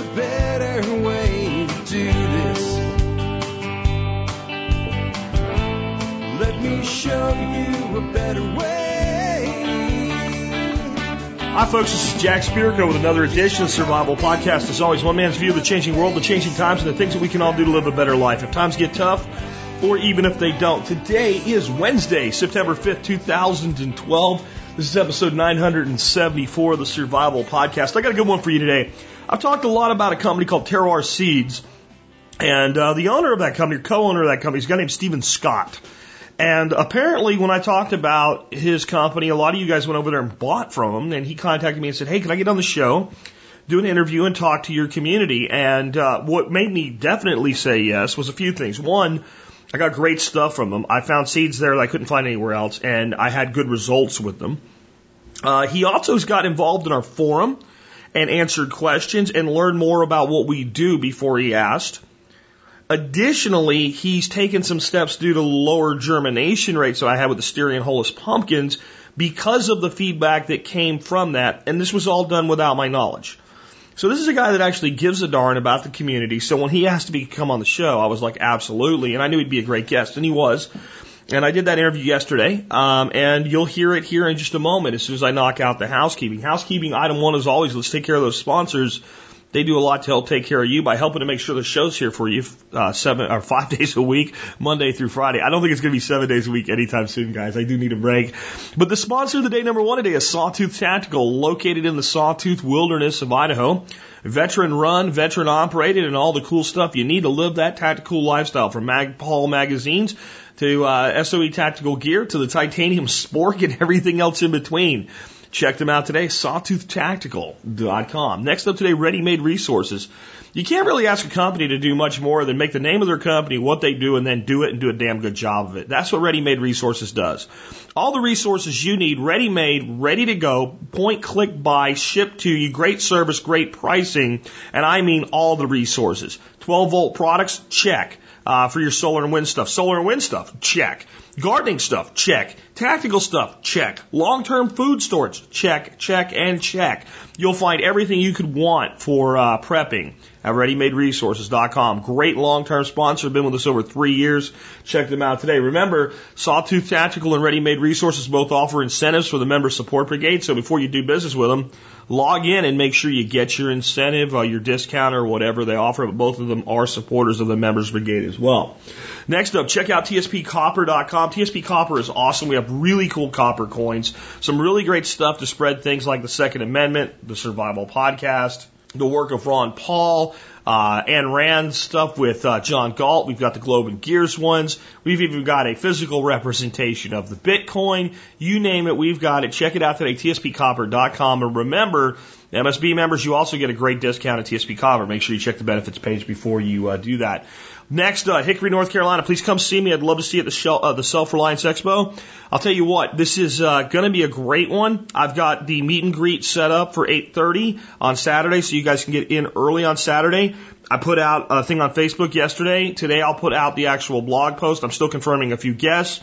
a better way to do this. Let me show you a better way. Hi, folks. This is Jack Spirko with another edition of Survival Podcast. As always, one man's view of the changing world, the changing times, and the things that we can all do to live a better life. If times get tough, or even if they don't. Today is Wednesday, September 5th, 2012. This is episode 974 of the Survival Podcast. I got a good one for you today. I've talked a lot about a company called Terroir Seeds, and uh, the owner of that company, co-owner of that company, is a guy named Stephen Scott. And apparently, when I talked about his company, a lot of you guys went over there and bought from him. And he contacted me and said, "Hey, can I get on the show, do an interview, and talk to your community?" And uh, what made me definitely say yes was a few things. One, I got great stuff from him. I found seeds there that I couldn't find anywhere else, and I had good results with them. Uh, he also has got involved in our forum and answered questions and learned more about what we do before he asked. Additionally, he's taken some steps due to lower germination rates that I had with the Styrian hulless pumpkins because of the feedback that came from that. And this was all done without my knowledge. So this is a guy that actually gives a darn about the community. So when he asked to come on the show, I was like, absolutely. And I knew he'd be a great guest, and he was. And I did that interview yesterday, um, and you'll hear it here in just a moment as soon as I knock out the housekeeping. Housekeeping item one is always let's take care of those sponsors they do a lot to help take care of you by helping to make sure the show's here for you uh, seven or five days a week, Monday through Friday. I don't think it's going to be seven days a week anytime soon, guys. I do need a break. But the sponsor of the day number one today is Sawtooth Tactical, located in the Sawtooth Wilderness of Idaho. Veteran run, veteran operated, and all the cool stuff you need to live that tactical lifestyle from Magpul magazines to uh, SOE tactical gear to the titanium spork and everything else in between. Check them out today, sawtoothtactical.com. Next up today, ready made resources. You can't really ask a company to do much more than make the name of their company, what they do, and then do it and do a damn good job of it. That's what Ready Made Resources does. All the resources you need, ready made, ready to go, point, click, buy, shipped to you, great service, great pricing, and I mean all the resources. 12 volt products, check. Uh, for your solar and wind stuff. Solar and wind stuff, check. Gardening stuff, check. Tactical stuff, check. Long term food storage, check, check, and check. You'll find everything you could want for uh, prepping at ReadyMadeResources.com. Great long term sponsor, been with us over three years. Check them out today. Remember, Sawtooth Tactical and Ready Made Resources both offer incentives for the member support brigade, so before you do business with them, log in and make sure you get your incentive, uh, your discount, or whatever they offer. But both of them are supporters of the members brigade as well. Next up, check out TSPCopper.com. TSP Copper is awesome. We have really cool copper coins, some really great stuff to spread things like the Second Amendment, the Survival Podcast, the work of Ron Paul, uh, Ayn Rand stuff with uh, John Galt. We've got the Globe and Gears ones. We've even got a physical representation of the Bitcoin. You name it, we've got it. Check it out today, tspcopper.com. And remember, MSB members, you also get a great discount at TSP Copper. Make sure you check the benefits page before you uh, do that. Next, uh, Hickory, North Carolina. Please come see me. I'd love to see you at the, Shell, uh, the Self Reliance Expo. I'll tell you what, this is uh, going to be a great one. I've got the meet and greet set up for 8:30 on Saturday, so you guys can get in early on Saturday. I put out a thing on Facebook yesterday. Today, I'll put out the actual blog post. I'm still confirming a few guests.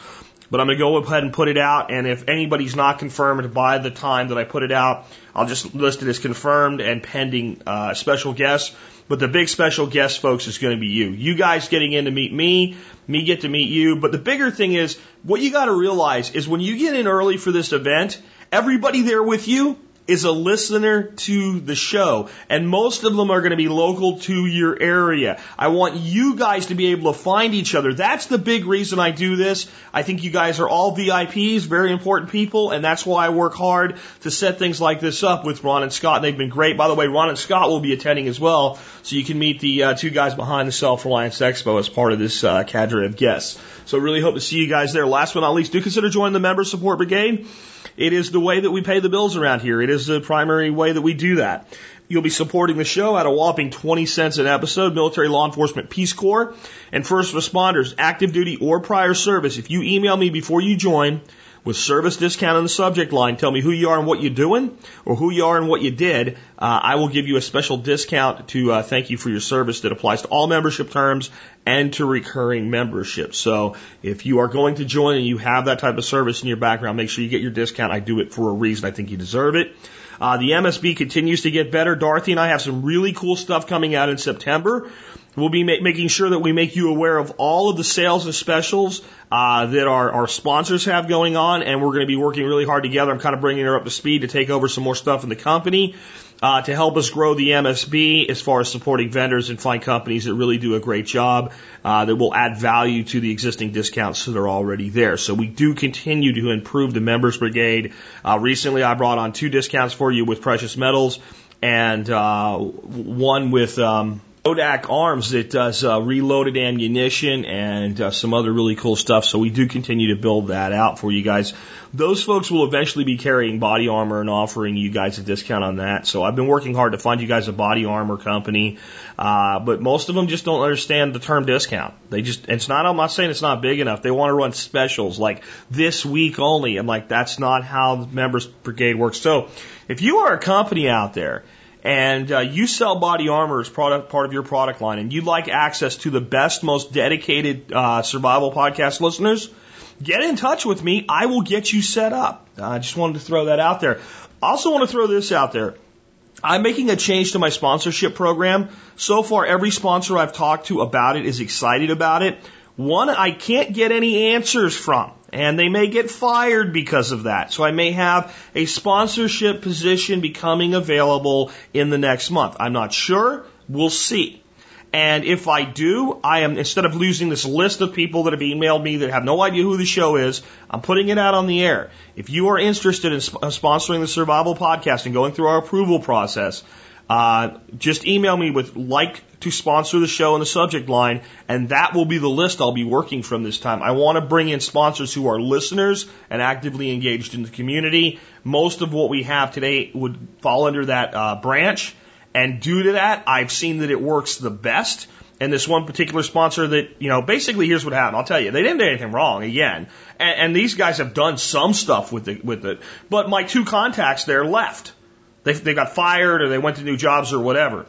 But I'm going to go ahead and put it out. And if anybody's not confirmed by the time that I put it out, I'll just list it as confirmed and pending uh, special guests. But the big special guest, folks, is going to be you. You guys getting in to meet me, me get to meet you. But the bigger thing is, what you got to realize is when you get in early for this event, everybody there with you is a listener to the show, and most of them are going to be local to your area. I want you guys to be able to find each other. That's the big reason I do this. I think you guys are all VIPs, very important people, and that's why I work hard to set things like this up with Ron and Scott. They've been great. By the way, Ron and Scott will be attending as well, so you can meet the uh, two guys behind the Self Reliance Expo as part of this uh, cadre of guests. So really hope to see you guys there. Last but not least, do consider joining the Member Support Brigade. It is the way that we pay the bills around here. It is the primary way that we do that. You'll be supporting the show at a whopping 20 cents an episode, military, law enforcement, Peace Corps, and first responders, active duty or prior service. If you email me before you join, with service discount on the subject line, tell me who you are and what you're doing, or who you are and what you did. Uh, I will give you a special discount to uh, thank you for your service that applies to all membership terms and to recurring membership. So if you are going to join and you have that type of service in your background, make sure you get your discount. I do it for a reason. I think you deserve it. Uh, the MSB continues to get better. Dorothy and I have some really cool stuff coming out in September. We'll be ma- making sure that we make you aware of all of the sales and specials uh, that our, our sponsors have going on, and we're going to be working really hard together. I'm kind of bringing her up to speed to take over some more stuff in the company uh, to help us grow the MSB as far as supporting vendors and find companies that really do a great job uh, that will add value to the existing discounts that are already there. So we do continue to improve the members brigade. Uh, recently, I brought on two discounts for you with precious metals and uh, one with. Um, Kodak Arms that does uh, reloaded ammunition and uh, some other really cool stuff. So we do continue to build that out for you guys. Those folks will eventually be carrying body armor and offering you guys a discount on that. So I've been working hard to find you guys a body armor company, uh, but most of them just don't understand the term discount. They just it's not. I'm not saying it's not big enough. They want to run specials like this week only. I'm like that's not how the members brigade works. So if you are a company out there and uh, you sell body armor as product, part of your product line, and you'd like access to the best, most dedicated uh, survival podcast listeners, get in touch with me. I will get you set up. I just wanted to throw that out there. Also, want to throw this out there. I'm making a change to my sponsorship program. So far, every sponsor I've talked to about it is excited about it. One I can't get any answers from and they may get fired because of that. So I may have a sponsorship position becoming available in the next month. I'm not sure. We'll see. And if I do, I am, instead of losing this list of people that have emailed me that have no idea who the show is, I'm putting it out on the air. If you are interested in sp- uh, sponsoring the Survival Podcast and going through our approval process, uh, just email me with like to sponsor the show in the subject line, and that will be the list I'll be working from this time. I want to bring in sponsors who are listeners and actively engaged in the community. Most of what we have today would fall under that uh, branch, and due to that, I've seen that it works the best. And this one particular sponsor that, you know, basically here's what happened. I'll tell you, they didn't do anything wrong again. And, and these guys have done some stuff with it, with it. But my two contacts there left. They, they got fired or they went to new jobs or whatever.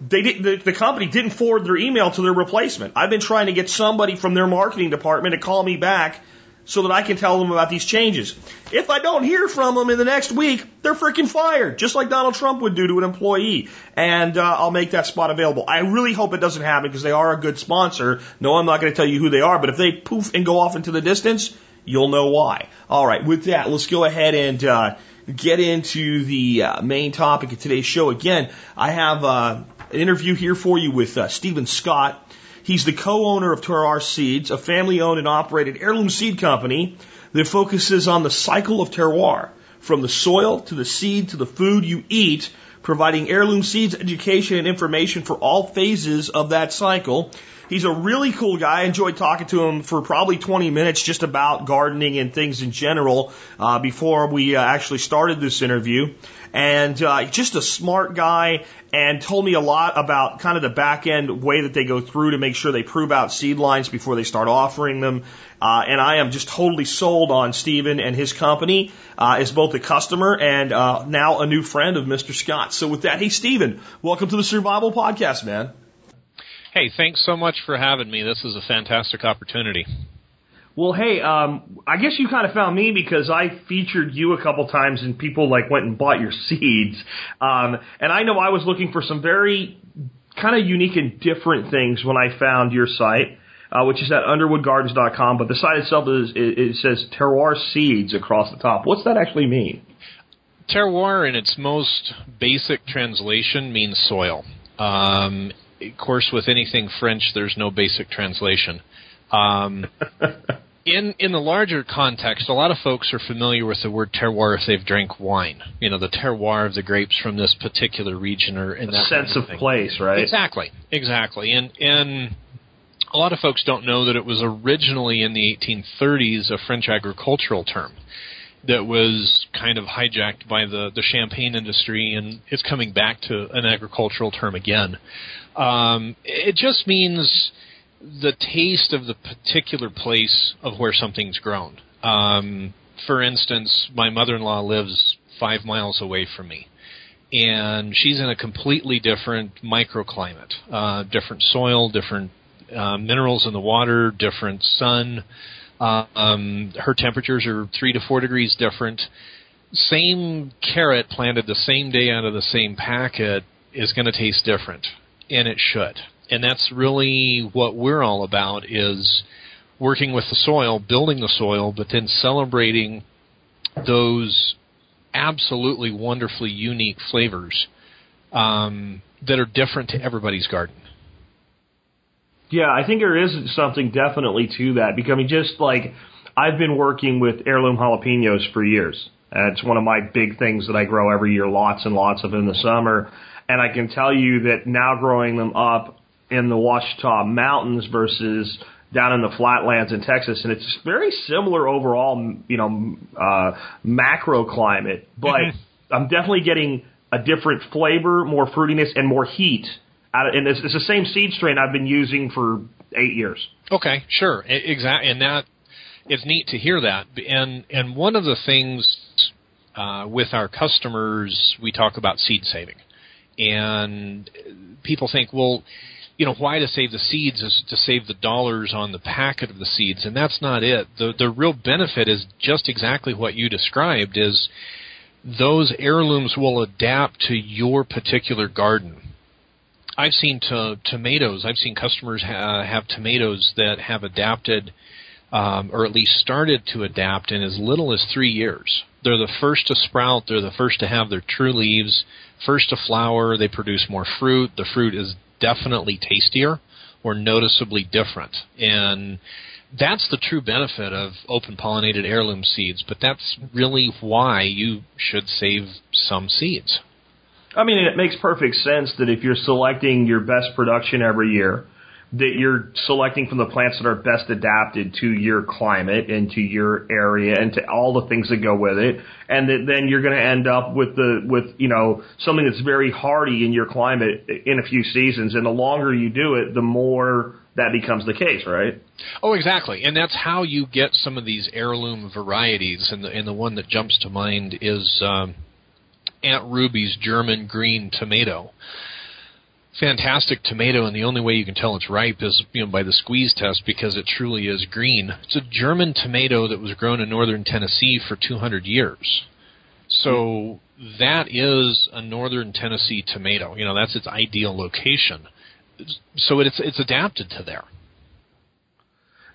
They did, the, the company didn't forward their email to their replacement. I've been trying to get somebody from their marketing department to call me back so that I can tell them about these changes. If I don't hear from them in the next week, they're freaking fired, just like Donald Trump would do to an employee. And uh, I'll make that spot available. I really hope it doesn't happen because they are a good sponsor. No, I'm not going to tell you who they are, but if they poof and go off into the distance, you'll know why. All right, with that, let's go ahead and uh, get into the uh, main topic of today's show. Again, I have uh, an interview here for you with uh, Stephen Scott. He's the co-owner of Terroir Seeds, a family-owned and operated heirloom seed company that focuses on the cycle of terroir, from the soil to the seed to the food you eat, providing heirloom seeds education and information for all phases of that cycle. He's a really cool guy. I enjoyed talking to him for probably 20 minutes just about gardening and things in general uh, before we uh, actually started this interview. And uh, just a smart guy and told me a lot about kind of the back end way that they go through to make sure they prove out seed lines before they start offering them. Uh, and I am just totally sold on Stephen and his company uh, as both a customer and uh, now a new friend of Mr. Scott. So with that, hey Stephen, welcome to the Survival Podcast, man. Hey, thanks so much for having me. This is a fantastic opportunity. Well, hey, um, I guess you kind of found me because I featured you a couple times and people like went and bought your seeds. Um, and I know I was looking for some very kind of unique and different things when I found your site. Uh, which is at underwoodgardens.com, but the site itself is, it, it says terroir seeds across the top. What's that actually mean? Terroir, in its most basic translation, means soil. Um, of course, with anything French, there's no basic translation. Um, in in the larger context, a lot of folks are familiar with the word terroir if they've drank wine. You know, the terroir of the grapes from this particular region or in that sense kind of, of place, right? Exactly, exactly. And and a lot of folks don't know that it was originally in the 1830s a French agricultural term that was kind of hijacked by the the champagne industry, and it's coming back to an agricultural term again. Um, it just means the taste of the particular place of where something's grown. Um, for instance, my mother-in-law lives five miles away from me, and she's in a completely different microclimate, uh, different soil, different uh, minerals in the water, different sun. Um, her temperatures are three to four degrees different. same carrot planted the same day out of the same packet is going to taste different, and it should. And that's really what we're all about is working with the soil, building the soil, but then celebrating those absolutely wonderfully unique flavors um, that are different to everybody's garden. Yeah, I think there is something definitely to that. Becoming just like I've been working with heirloom jalapenos for years. It's one of my big things that I grow every year, lots and lots of in the summer. And I can tell you that now growing them up in the Ouachita Mountains versus down in the flatlands in Texas, and it's very similar overall, you know, uh, macro climate, but mm-hmm. I'm definitely getting a different flavor, more fruitiness, and more heat. Out of, and it's, it's the same seed strain I've been using for eight years. Okay, sure, exactly, and that it's neat to hear that. And and one of the things uh, with our customers, we talk about seed saving, and people think, well, you know, why to save the seeds is to save the dollars on the packet of the seeds, and that's not it. The the real benefit is just exactly what you described is those heirlooms will adapt to your particular garden. I've seen to, tomatoes. I've seen customers ha- have tomatoes that have adapted, um, or at least started to adapt in as little as three years. They're the first to sprout. They're the first to have their true leaves. First to flower. They produce more fruit. The fruit is definitely tastier or noticeably different. And that's the true benefit of open pollinated heirloom seeds, but that's really why you should save some seeds. I mean, it makes perfect sense that if you're selecting your best production every year, that you're selecting from the plants that are best adapted to your climate and to your area and to all the things that go with it, and that then you're going to end up with the with you know something that's very hardy in your climate in a few seasons. And the longer you do it, the more that becomes the case, right? Oh, exactly, and that's how you get some of these heirloom varieties. And the and the one that jumps to mind is um, Aunt Ruby's German green tomato fantastic tomato, and the only way you can tell it's ripe is you know by the squeeze test because it truly is green. It's a German tomato that was grown in northern Tennessee for 200 years. So that is a northern Tennessee tomato. You know that's its ideal location. So it's it's adapted to there.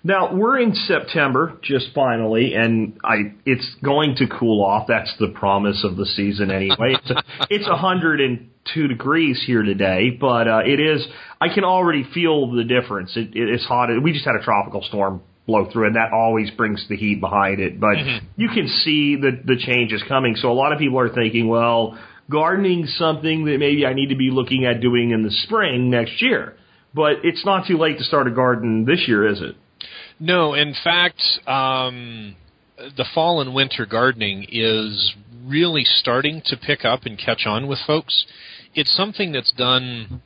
Now we're in September, just finally, and I it's going to cool off. That's the promise of the season, anyway. It's a, it's 102 degrees here today, but uh, it is. I can already feel the difference. It, it, it's hot. We just had a tropical storm blow through, and that always brings the heat behind it. But mm-hmm. you can see the the changes coming. So a lot of people are thinking, well, gardening something that maybe I need to be looking at doing in the spring next year. But it's not too late to start a garden this year, is it? No, in fact, um, the fall and winter gardening is really starting to pick up and catch on with folks. It's something that's done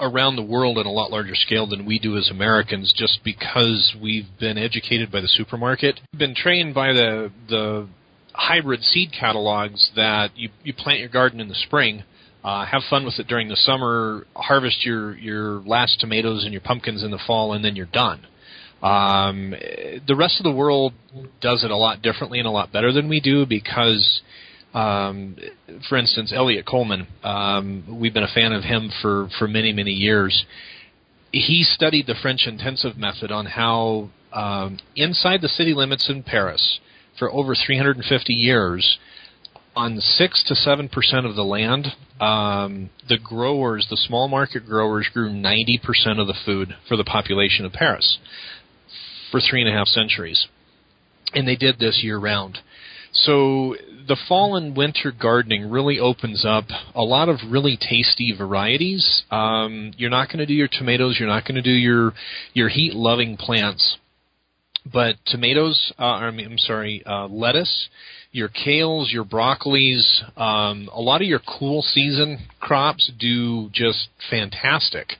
around the world at a lot larger scale than we do as Americans just because we've been educated by the supermarket, been trained by the the hybrid seed catalogs that you you plant your garden in the spring, uh, have fun with it during the summer, harvest your your last tomatoes and your pumpkins in the fall and then you're done. Um, the rest of the world does it a lot differently and a lot better than we do because, um, for instance, Elliot Coleman, um, we've been a fan of him for, for many, many years. He studied the French intensive method on how um, inside the city limits in Paris for over 350 years, on six to seven percent of the land, um, the growers, the small market growers, grew 90 percent of the food for the population of Paris for three and a half centuries. And they did this year round. So the fall and winter gardening really opens up a lot of really tasty varieties. Um, you're not going to do your tomatoes. You're not going to do your your heat loving plants, but tomatoes. Uh, I mean, I'm sorry, uh, lettuce, your kales, your broccolis, um, a lot of your cool season crops do just fantastic.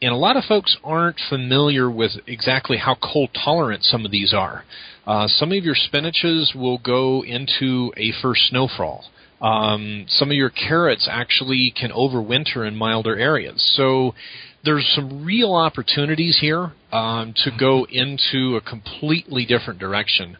And a lot of folks aren't familiar with exactly how cold tolerant some of these are. Uh, some of your spinaches will go into a first snowfall. Um, some of your carrots actually can overwinter in milder areas. So there's some real opportunities here um, to go into a completely different direction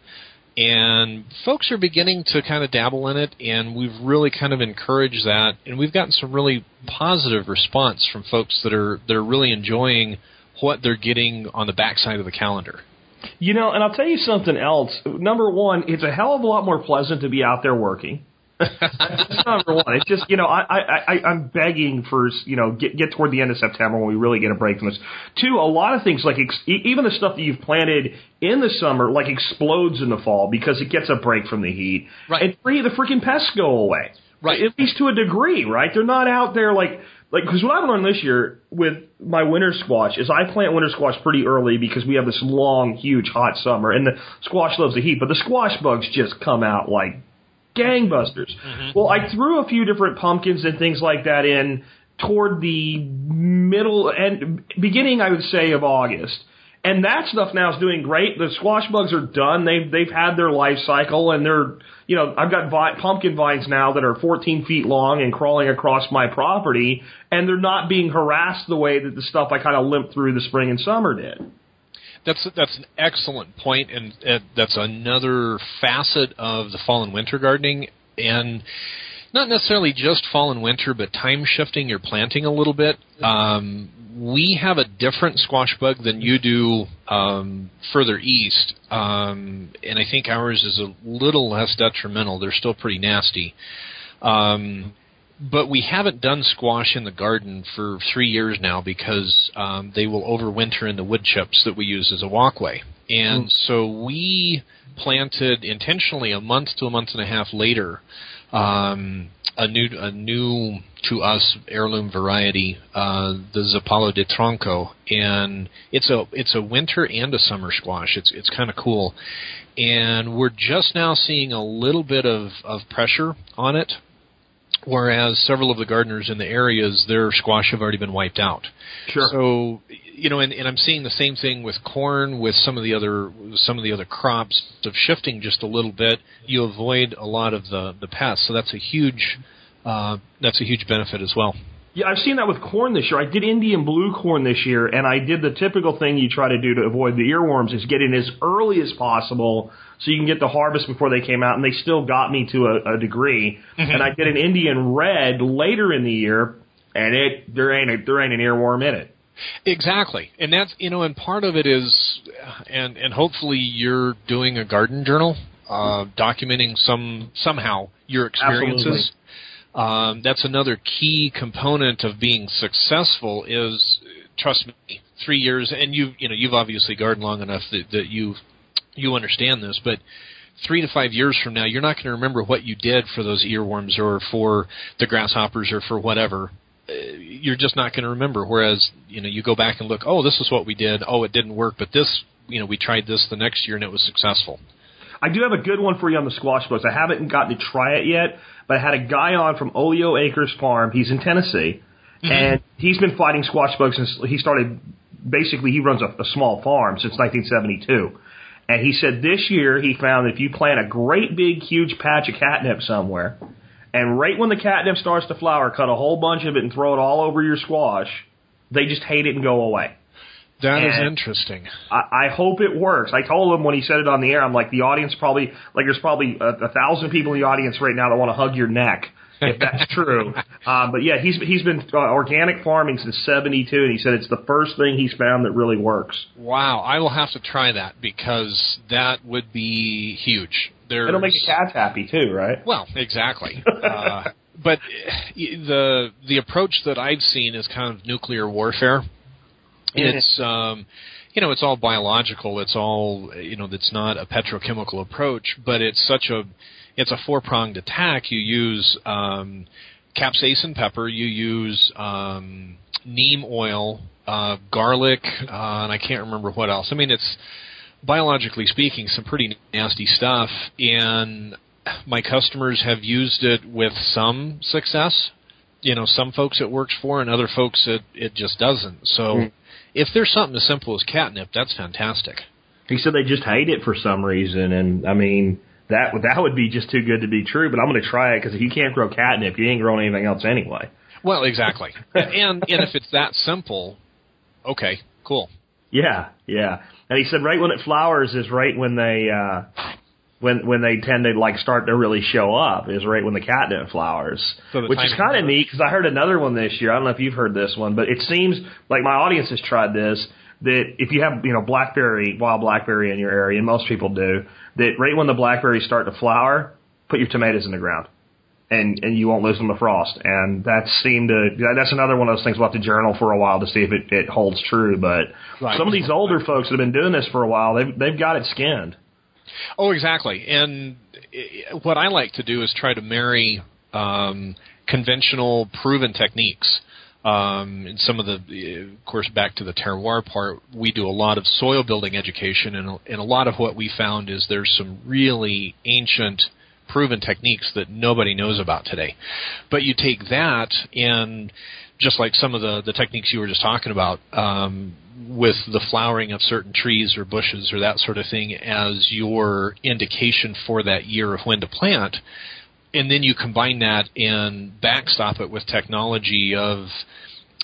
and folks are beginning to kind of dabble in it, and we've really kind of encouraged that, and we've gotten some really positive response from folks that are that are really enjoying what they're getting on the backside of the calendar. You know, and I'll tell you something else. Number one, it's a hell of a lot more pleasant to be out there working. That's number one. It's just you know I I, I I'm begging for you know get get toward the end of September when we really get a break from this. Two, a lot of things like ex- even the stuff that you've planted in the summer like explodes in the fall because it gets a break from the heat. Right. And three, the freaking pests go away. Right. At least to a degree, right? They're not out there like like because what I've learned this year with my winter squash is I plant winter squash pretty early because we have this long, huge, hot summer, and the squash loves the heat. But the squash bugs just come out like gangbusters. Mm-hmm. Well, I threw a few different pumpkins and things like that in toward the middle and beginning, I would say, of August. And that stuff now is doing great. The squash bugs are done. They've they've had their life cycle, and they're you know I've got vi- pumpkin vines now that are 14 feet long and crawling across my property, and they're not being harassed the way that the stuff I kind of limped through the spring and summer did. That's that's an excellent point, and uh, that's another facet of the fall and winter gardening, and not necessarily just fall and winter, but time shifting your planting a little bit. Um, we have a different squash bug than you do um, further east, um, and I think ours is a little less detrimental. They're still pretty nasty. Um, but we haven't done squash in the garden for three years now because um, they will overwinter in the wood chips that we use as a walkway. And so we planted intentionally a month to a month and a half later um, a new a new to us heirloom variety, uh, the Zapallo de Tronco, and it's a it's a winter and a summer squash. It's it's kind of cool, and we're just now seeing a little bit of of pressure on it whereas several of the gardeners in the areas, their squash have already been wiped out. Sure. So, you know, and, and I'm seeing the same thing with corn, with some of the other some of the other crops of shifting just a little bit. You avoid a lot of the the pests, so that's a huge uh, that's a huge benefit as well. Yeah, I've seen that with corn this year. I did Indian blue corn this year, and I did the typical thing you try to do to avoid the earworms is get in as early as possible so you can get the harvest before they came out, and they still got me to a, a degree. And I did an Indian red later in the year, and it there ain't a, there ain't an earworm in it. Exactly, and that's you know, and part of it is, and and hopefully you're doing a garden journal, uh, documenting some somehow your experiences. Um, that's another key component of being successful. Is trust me, three years, and you you know you've obviously gardened long enough that that you you understand this, but three to five years from now, you're not going to remember what you did for those earworms or for the grasshoppers or for whatever. Uh, You're just not going to remember. Whereas, you know, you go back and look, oh, this is what we did. Oh, it didn't work, but this, you know, we tried this the next year and it was successful. I do have a good one for you on the squash bugs. I haven't gotten to try it yet, but I had a guy on from Oleo Acres Farm. He's in Tennessee, mm-hmm. and he's been fighting squash bugs since he started. Basically, he runs a, a small farm since 1972. And he said this year he found that if you plant a great big huge patch of catnip somewhere, and right when the catnip starts to flower, cut a whole bunch of it and throw it all over your squash, they just hate it and go away. That is And- interesting. I, I hope it works. I told him when he said it on the air, I'm like, the audience probably, like, there's probably a, a thousand people in the audience right now that want to hug your neck. If that's true, um, but yeah, he's he's been uh, organic farming since '72, and he said it's the first thing he's found that really works. Wow, I will have to try that because that would be huge. There's, It'll make the cats happy too, right? Well, exactly. uh, but the the approach that I've seen is kind of nuclear warfare. It's um, you know, it's all biological. It's all you know. It's not a petrochemical approach, but it's such a it's a four pronged attack. You use um, capsaicin pepper. You use um, neem oil, uh, garlic, uh, and I can't remember what else. I mean, it's biologically speaking, some pretty nasty stuff. And my customers have used it with some success. You know, some folks it works for, and other folks it it just doesn't. So, if there's something as simple as catnip, that's fantastic. He said they just hate it for some reason, and I mean that that would be just too good to be true. But I'm going to try it because if you can't grow catnip, you ain't growing anything else anyway. Well, exactly. and and if it's that simple, okay, cool. Yeah, yeah. And he said right when it flowers is right when they uh when when they tend to like start to really show up is right when the catnip flowers, So the which is kind of neat because I heard another one this year. I don't know if you've heard this one, but it seems like my audience has tried this. That if you have you know blackberry, wild blackberry in your area, and most people do, that right when the blackberries start to flower, put your tomatoes in the ground. And and you won't lose them to frost, and that seemed to that's another one of those things we'll have to journal for a while to see if it, it holds true. But Right. some of these older folks that have been doing this for a while, they've they've got it skinned. Oh, exactly. And what I like to do is try to marry um, conventional, proven techniques. Um, and some of the, of course, back to the terroir part, we do a lot of soil building education, and, and a lot of what we found is there's some really ancient, proven techniques that nobody knows about today. But you take that and just like some of the, the techniques you were just talking about, um, with the flowering of certain trees or bushes or that sort of thing as your indication for that year of when to plant, and then you combine that and backstop it with technology of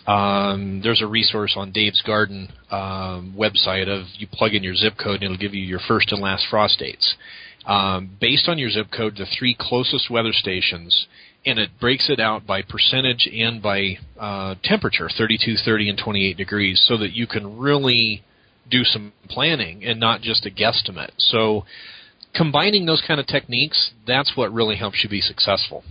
um, there's a resource on Dave's Garden um, website of you plug in your zip code and it'll give you your first and last frost dates. Um, based on your zip code, the three closest weather stations, and it breaks it out by percentage and by uh, temperature 32, 30, and 28 degrees so that you can really do some planning and not just a guesstimate. So combining those kind of techniques, that's what really helps you be successful.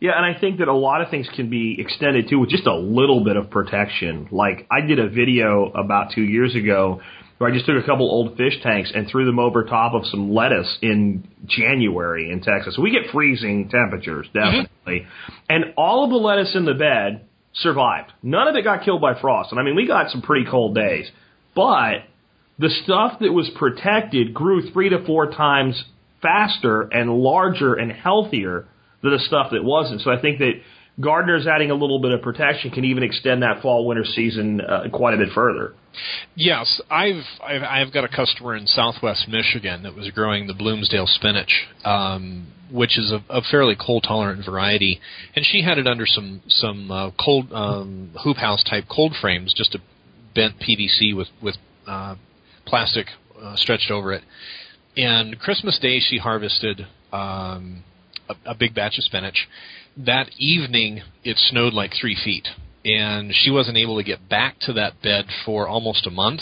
Yeah, and I think that a lot of things can be extended too with just a little bit of protection. Like I did a video about two years ago where I just took a couple old fish tanks and threw them over top of some lettuce in January in Texas. We get freezing temperatures, mm-hmm. definitely. And all of the lettuce in the bed survived. None of it got killed by frost. And I mean, we got some pretty cold days. But the stuff that was protected grew three to four times faster and larger and healthier than the stuff that wasn't. So I think that gardeners adding a little bit of protection can even extend that fall winter season uh, quite a bit further. Yes, I've, I've I've got a customer in Southwest Michigan that was growing the Bloomsdale spinach, um, which is a, a fairly cold tolerant variety, and she had it under some some uh, cold um, hoop house type cold frames, just a bent PVC with with uh, plastic uh, stretched over it. And Christmas Day, she harvested um, a, a big batch of spinach. That evening, it snowed like three feet, and she wasn't able to get back to that bed for almost a month.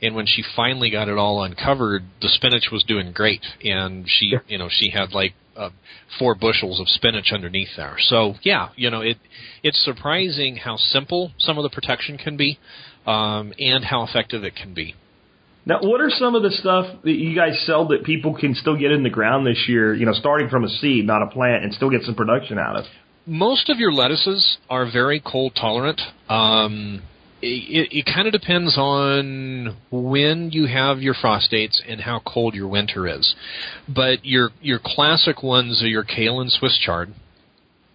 And when she finally got it all uncovered, the spinach was doing great, and she, you know, she had like uh, four bushels of spinach underneath there. So yeah, you know, it it's surprising how simple some of the protection can be, um, and how effective it can be. Now, what are some of the stuff that you guys sell that people can still get in the ground this year? You know, starting from a seed, not a plant, and still get some production out of. most of your lettuces are very cold tolerant. Um, it, it kind of depends on when you have your frost dates and how cold your winter is. But your your classic ones are your kale and Swiss chard.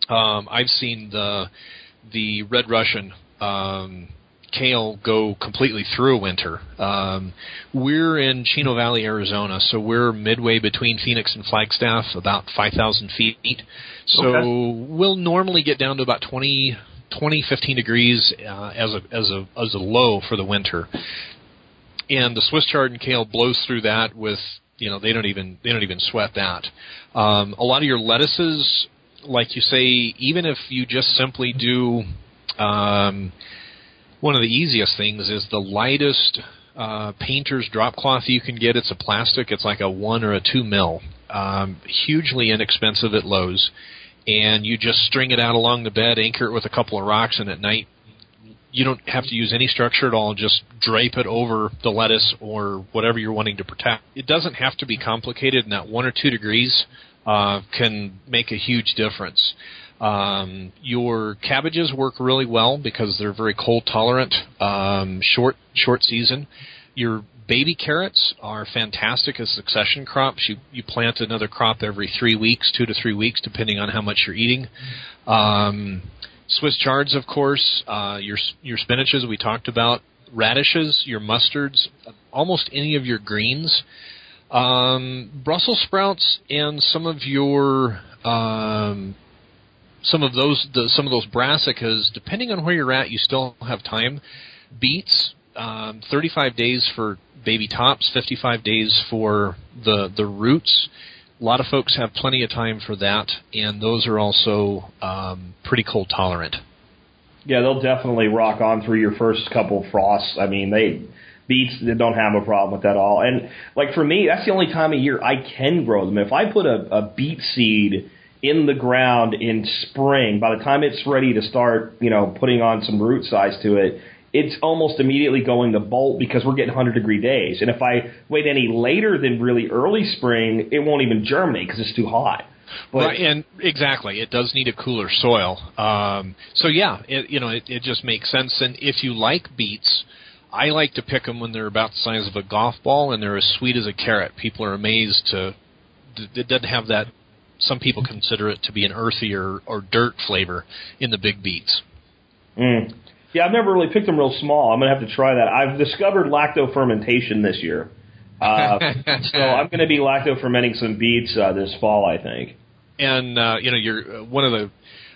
Um, I've seen the the red Russian um, kale go completely through a winter. Um, we're in Chino Valley, Arizona, so we're midway between Phoenix and Flagstaff, about 5,000 feet. So Okay. we'll normally get down to about 20, 20 15 degrees uh, as a as a as a low for the winter. And the Swiss chard and kale blows through that with you know they don't even they don't even sweat that. Um, a lot of your lettuces, like you say, even if you just simply do um, one of the easiest things is the lightest uh, painter's drop cloth you can get. It's a plastic. It's like a one or a two mil. Um, hugely inexpensive at Lowe's, and you just string it out along the bed, anchor it with a couple of rocks, and at night you don't have to use any structure at all. Just drape it over the lettuce or whatever you're wanting to protect. It doesn't have to be complicated, and that one or two degrees uh, can make a huge difference. Um, your cabbages work really well because they're very cold tolerant, um, short short season. Your baby carrots are fantastic as succession crops. You you plant another crop every three weeks, two to three weeks, depending on how much you're eating. Um, Swiss chards, of course, uh, your your spinaches we talked about, radishes, your mustards, almost any of your greens, um, Brussels sprouts, and some of your um, some of those the, some of those brassicas. Depending on where you're at, you still have time. Beets, um, 35 days for baby tops, 55 days for the the roots. A lot of folks have plenty of time for that, and those are also um, pretty cold tolerant. Yeah, they'll definitely rock on through your first couple frosts. I mean, they beets they don't have a problem with that at all. And like for me, that's the only time of year I can grow them. If I put a, a beet seed in the ground in spring, by the time it's ready to start, you know, putting on some root size to it, it's almost immediately going to bolt because we're getting 100 degree days. And if I wait any later than really early spring, it won't even germinate because it's too hot. But, right, and exactly, it does need a cooler soil. Um, so yeah, it, you know, it, it just makes sense. And if you like beets, I like to pick them when they're about the size of a golf ball and they're as sweet as a carrot. People are amazed to it doesn't have that. Some people consider it to be an earthy or, or dirt flavor in the big beets. Mm. Yeah, I've never really picked them real small. I'm gonna have to try that. I've discovered lacto fermentation this year, uh, so I'm gonna be lacto fermenting some beets uh, this fall. I think. And uh, you know, you're uh, one of the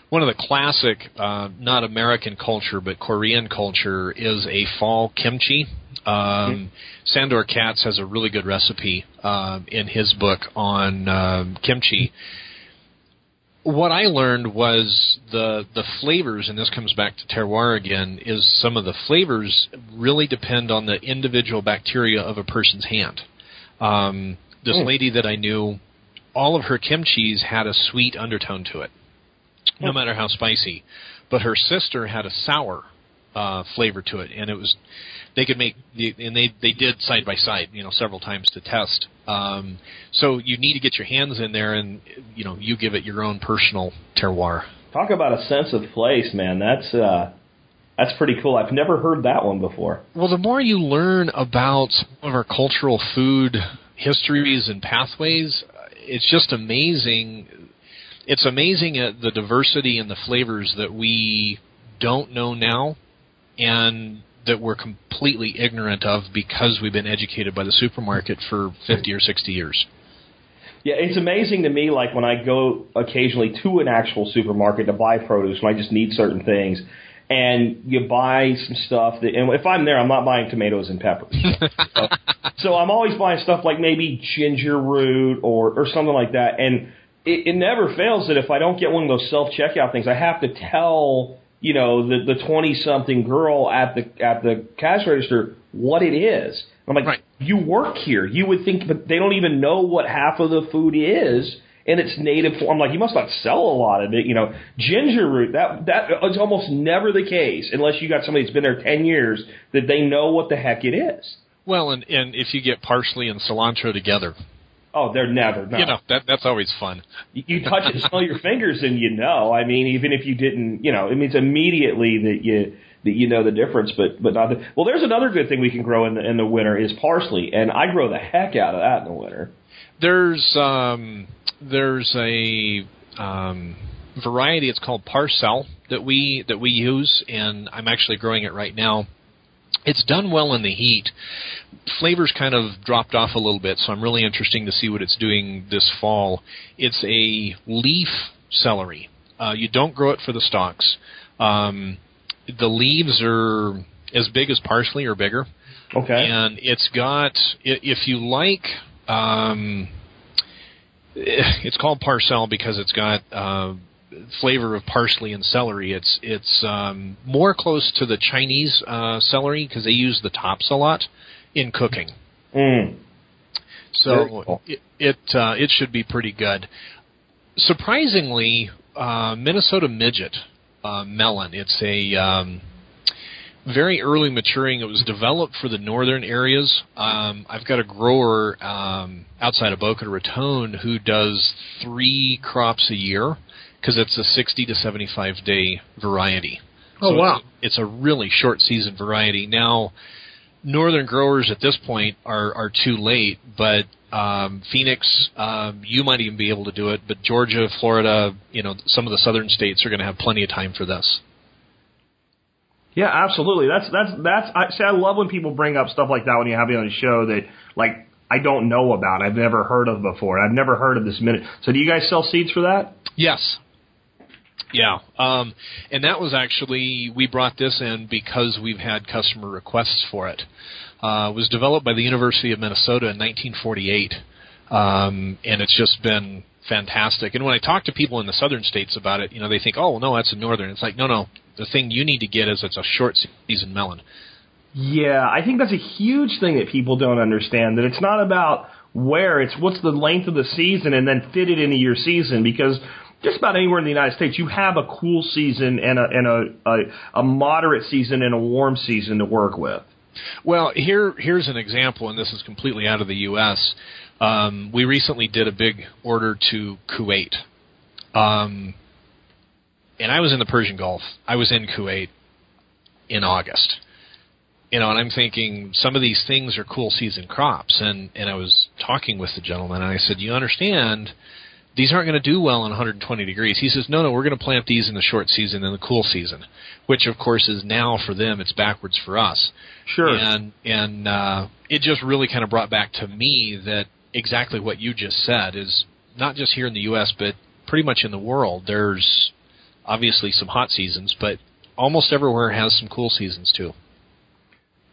one of the classic, uh, not American culture, but Korean culture is a fall kimchi. Um. Sandor Katz has a really good recipe uh, in his book on um, kimchi. What I learned was the the flavors, and this comes back to terroir again, is some of the flavors really depend on the individual bacteria of a person's hand. Um, this mm. lady that I knew, all of her kimchis had a sweet undertone to it no matter how spicy. But her sister had a sour uh, flavor to it, and it was they could make the, and they they did side by side, you know, several times to test. Um, so you need to get your hands in there, and you know, you give it your own personal terroir. Talk about a sense of place, man. That's uh, that's pretty cool. I've never heard that one before. Well, the more you learn about some of our cultural food histories and pathways, it's just amazing it's amazing at the diversity and the flavors that we don't know now and that we're completely ignorant of because we've been educated by the supermarket for 50 or 60 years. Yeah, it's amazing to me, like when I go occasionally to an actual supermarket to buy produce when I just need certain things, and you buy some stuff that, and if I'm there, I'm not buying tomatoes and peppers. so, so I'm always buying stuff like maybe ginger root or, or something like that. And it, it never fails that if I don't get one of those self checkout things, I have to tell you know the the twenty something girl at the at the cash register what it is. I'm like, right. you work here. You would think, but they don't even know what half of the food is in its native form. I'm like, you must not sell a lot of it. You know, ginger root. That that is almost never the case unless you got somebody that's been there ten years that they know what the heck it is. Well, and and if you get parsley and cilantro together, Oh, they're never. No. You know that that's always fun. You, you touch it, smell your fingers, and you know. I mean, even if you didn't, you know, it means immediately that you that you know the difference. But but not. The, well, there's another good thing we can grow in the in the winter is parsley, and I grow the heck out of that in the winter. There's um there's a um variety. It's called Parcel that we that we use, and I'm actually growing it right now. It's done well in the heat, flavors kind of dropped off a little bit, so I'm really interesting to see what it's doing this fall. It's a leaf celery. Uh, you don't grow it for the stalks. Um, the leaves are as big as parsley or bigger. Okay. And it's got if you like um, it's called parcel because it's got uh, flavor of parsley and celery. It's it's um, more close to the Chinese uh, celery because they use the tops a lot in cooking. Mm. So cool. it it, uh, it should be pretty good. Surprisingly, uh, Minnesota midget uh, melon. It's a um, very early maturing. It was developed for the northern areas. Um, I've got a grower um, outside of Boca Raton who does three crops a year because it's a 60 to 75 day variety. Oh so wow! It's, it's a really short season variety. Now, northern growers at this point are are too late, but um, Phoenix, um, you might even be able to do it, but Georgia, Florida, you know, some of the southern states are going to have plenty of time for this. Yeah, absolutely. That's that's that's. I say I love when people bring up stuff like that when you have me on the show that like I don't know about. I've never heard of before. I've never heard of this minute. So do you guys sell seeds for that? Yes. Yeah, um, and that was actually we brought this in because we've had customer requests for it. Uh, it was developed by the University of Minnesota in 1948, um, and it's just been fantastic. And when I talk to people in the southern states about it, you know, they think, "Oh, well, no, that's a northern." It's like, no, no. The thing you need to get is it's a short season melon. Yeah, I think that's a huge thing that people don't understand. That it's not about where, it's what's the length of the season, and then fit it into your season because just about anywhere in the United States, you have a cool season and a and a, a, a moderate season and a warm season to work with. Well, here here's an example, and this is completely out of the U.S. Um, we recently did a big order to Kuwait, um, and I was in the Persian Gulf. I was in Kuwait in August. You know, and I'm thinking some of these things are cool season crops, and and I was talking with the gentleman, and I said, you understand these aren't going to do well in 120 degrees. He says, no, no, we're going to plant these in the short season and the cool season, which of course is now for them. It's backwards for us. Sure. And and uh, it just really kind of brought back to me that exactly what you just said is not just here in the U.S. but pretty much in the world. There's obviously some hot seasons, but almost everywhere has some cool seasons too.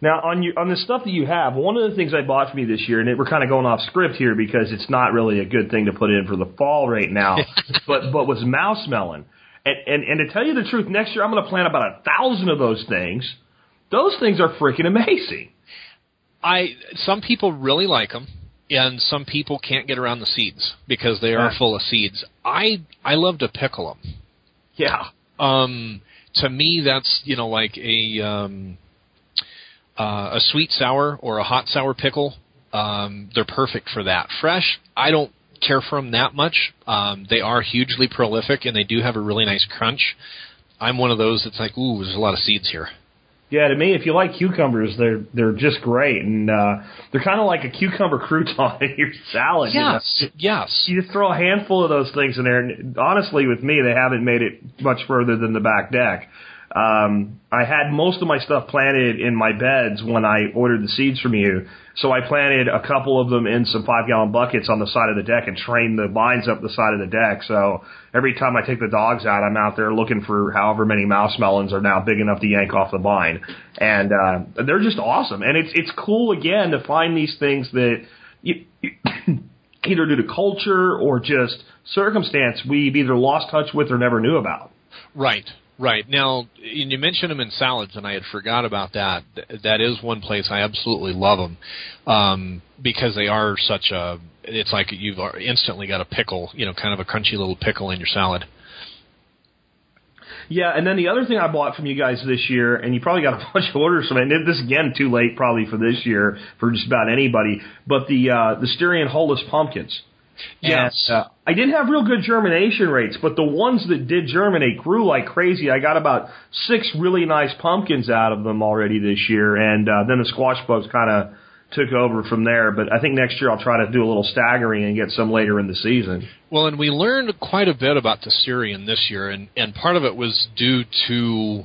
Now, on you on the stuff that you have, one of the things I bought for you this year, and it, we're kind of going off script here because it's not really a good thing to put in for the fall right now, but but was mouse melon. And, and and to tell you the truth, next year I'm going to plant about a thousand of those things. Those things are freaking amazing. I some people really like them, and some people can't get around the seeds because they are Yeah. full of seeds. I I love to pickle them. Yeah. Um, to me, that's you know like a um, uh, a sweet sour or a hot sour pickle. Um, they're perfect for that. Fresh, I don't care for them that much. Um, they are hugely prolific and they do have a really nice crunch. I'm one of those that's like, ooh, there's a lot of seeds here. Yeah, to me, if you like cucumbers, they're they're just great, and uh, they're kind of like a cucumber crouton in your salad. you know? Yes, yes. You just throw a handful of those things in there, and honestly, with me, they haven't made it much further than the back deck. Um, I had most of my stuff planted in my beds when I ordered the seeds from you, so I planted a couple of them in some five gallon buckets on the side of the deck and trained the vines up the side of the deck. So every time I take the dogs out, I'm out there looking for however many mouse melons are now big enough to yank off the vine, and uh, they're just awesome. And it's it's cool again to find these things that. You, either due to culture or just circumstance we've either lost touch with or never knew about. Right, right. Now, you mentioned them in salads, and I had forgot about that. That is one place I absolutely love them um, because they are such a. It's like you've instantly got a pickle, you know, kind of a crunchy little pickle in your salad. Yeah, and then the other thing I bought from you guys this year, and you probably got a bunch of orders from it. And this again too late probably for this year for just about anybody. But the uh, the Styrian Hulless pumpkins. Yes. And, uh, I didn't have real good germination rates, but the ones that did germinate grew like crazy. I got about six really nice pumpkins out of them already this year, and uh, then the squash bugs kind of took over from there. But I think next year I'll try to do a little staggering and get some later in the season. Well, and we learned quite a bit about the Styrian this year, and and part of it was due to,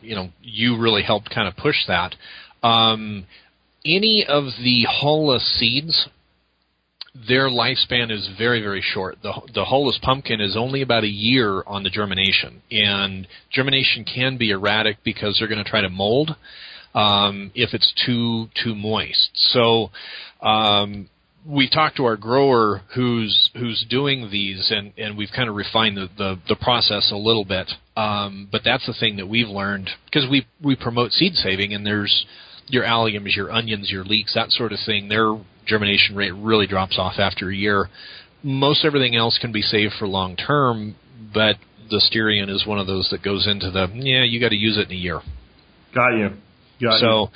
you know, you really helped kind of push that. Um, any of the Hulless seeds, their lifespan is very very short. The the Hulless pumpkin is only about a year on the germination, and germination can be erratic because they're going to try to mold um, if it's too too moist. So. Um, we talked to our grower who's who's doing these and and we've kind of refined the the, the process a little bit um, but that's the thing that we've learned because we we promote seed saving and there's your alliums your onions your leeks that sort of thing their germination rate really drops off after a year most everything else can be saved for long term but the styrian is one of those that goes into the yeah you got to use it in a year Got you. Got you. so,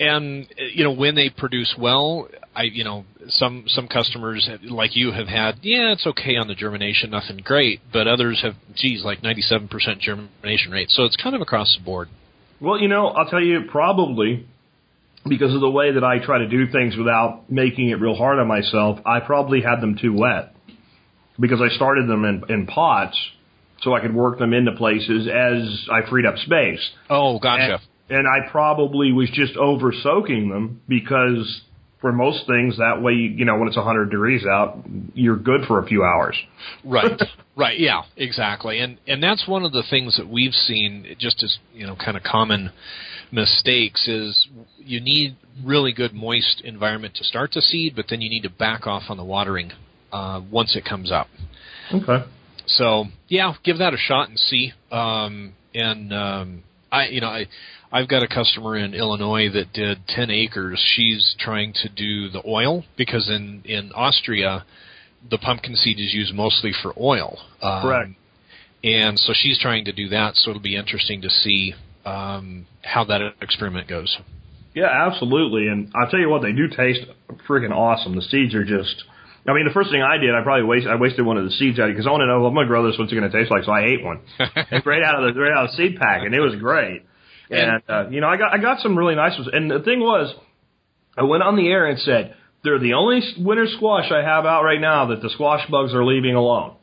and uh, you know when they produce well, I you know some some customers like you have had yeah it's okay on the germination nothing great, but others have geez like ninety seven percent germination rate. So it's kind of across the board. Well, you know, I'll tell you probably because of the way that I try to do things without making it real hard on myself, I probably had them too wet because I started them in, in pots so I could work them into places as I freed up space. Oh, gotcha. And, and I probably was just over soaking them because for most things that way, you know, when it's 100 degrees out, you're good for a few hours. Right. Right. Yeah. Exactly. And and that's one of the things that we've seen, just as you know, kind of common mistakes is you need really good moist environment to start the seed, but then you need to back off on the watering uh, once it comes up. Okay. So yeah, give that a shot and see. Um, and um, I, you know, I, I've got a customer in Illinois that did 10 acres. She's trying to do the oil because in in Austria, the pumpkin seed is used mostly for oil. Um, Correct. And so she's trying to do that. So it'll be interesting to see um, how that experiment goes. Yeah, absolutely. And I'll tell you what, they do taste freaking awesome. The seeds are just. I mean, the first thing I did, I probably wasted, I wasted one of the seeds out because I want to know what I'm going to grow this. What's it going to taste like? So I ate one, right out of the right out of the seed pack, and it was great. And uh, you know, I got I got some really nice ones. And the thing was, I went on the air and said they're the only winter squash I have out right now that the squash bugs are leaving alone.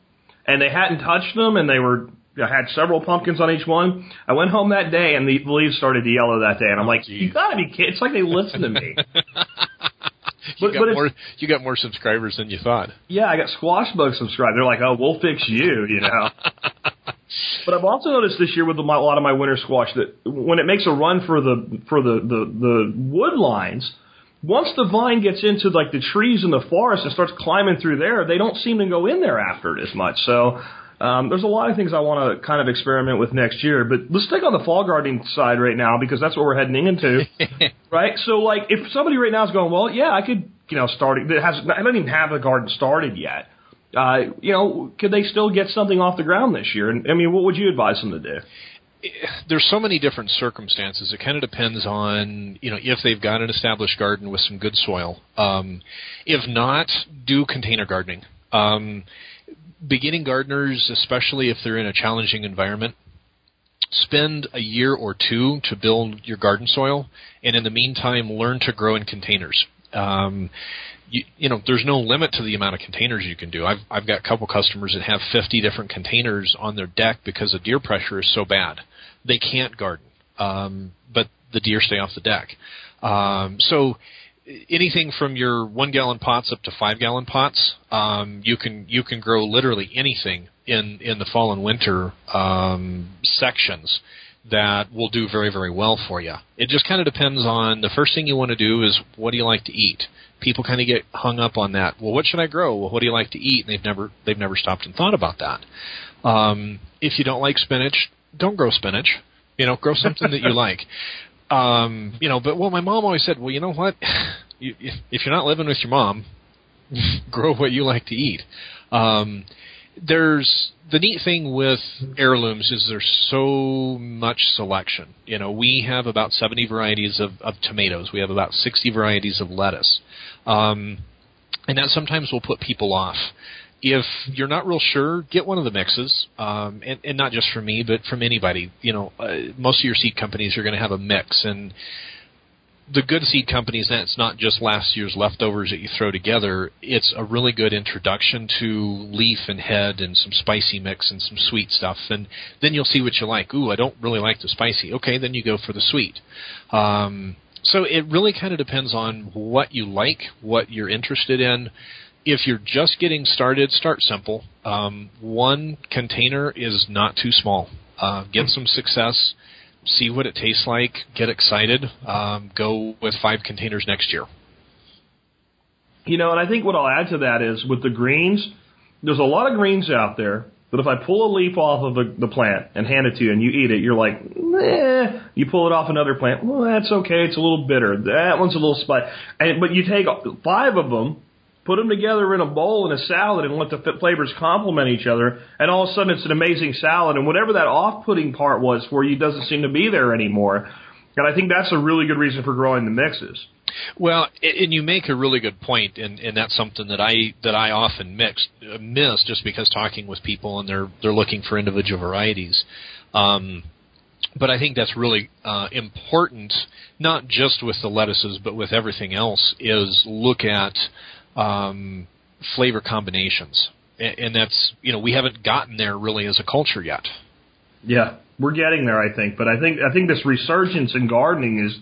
And they hadn't touched them, and they were I had several pumpkins on each one. I went home that day, and the leaves started to yellow that day, and I'm like, you gotta be kidding! It's like they listen to me. You But- got but more you got more subscribers than you thought. Yeah, I got squash bugs subscribed. They're like, oh, we'll fix you, you know. but I've also noticed this year with a lot of my winter squash that when it makes a run for the for the the, the wood lines, once the vine gets into like the trees in the forest and starts climbing through there, they don't seem to go in there after it as much. So. Um, there's a lot of things I want to kind of experiment with next year, but let's take on the fall gardening side right now because that's what we're heading into, right? So, like, if somebody right now is going, well, yeah, I could, you know, start it. Has, I don't even have the garden started yet uh, you know, could they still get something off the ground this year? And I mean, what would you advise them to do? There's so many different circumstances. It kind of depends on you know if they've got an established garden with some good soil. Um, if not, do container gardening. Um, beginning gardeners, especially if they're in a challenging environment, spend a year or two to build your garden soil, and in the meantime, learn to grow in containers. Um, you, you know, there's no limit to the amount of containers you can do. I've I've got a couple customers that have 50 different containers on their deck because the deer pressure is so bad, they can't garden. Um, but the deer stay off the deck. Um, so anything from your one gallon pots up to five gallon pots, um, you can you can grow literally anything in in the fall and winter um, sections that will do very very well for you. It just kind of depends on the first thing you want to do is what do you like to eat. People kind of get hung up on that. Well, what should I grow? Well, what do you like to eat? And they've never they've never stopped and thought about that. Um, if you don't like spinach, don't grow spinach. You know, grow something that you like. Um, you know, but well, my mom always said, well, you know what? You, if, if you're not living with your mom, grow what you like to eat. Um, there's the neat thing with heirlooms is there's so much selection. You know, we have about 70 varieties of, of tomatoes. We have about 60 varieties of lettuce. Um, and that sometimes will put people off. If you're not real sure, get one of the mixes, um, and, and not just from me, but from anybody. You know, uh, most of your seed companies are going to have a mix, and the good seed companies, that's not just last year's leftovers that you throw together. It's a really good introduction to leaf and head and some spicy mix and some sweet stuff. And then you'll see what you like. Ooh, I don't really like the spicy. Okay, then you go for the sweet. Um, so it really kind of depends on what you like, what you're interested in. If you're just getting started, start simple. Um, one container is not too small. Uh, get some success see what it tastes like, get excited, um, go with five containers next year. You know, and I think what I'll add to that is with the greens, there's a lot of greens out there. But if I pull a leaf off of the, the plant and hand it to you and you eat it, you're like, eh. You pull it off another plant, well, that's okay. It's a little bitter. That one's a little spicy. But you take five of them, put them together in a bowl in a salad, and let the flavors complement each other, and all of a sudden it's an amazing salad. And whatever that off-putting part was for you doesn't seem to be there anymore. And I think that's a really good reason for growing the mixes. Well, and you make a really good point, and, and that's something that I that I often mix uh, miss just because talking with people and they're they're looking for individual varieties. Um, but I think that's really uh, important, not just with the lettuces, but with everything else. Is look at um, flavor combinations, and, and that's you know we haven't gotten there really as a culture yet. Yeah, we're getting there, I think. But I think I think this resurgence in gardening is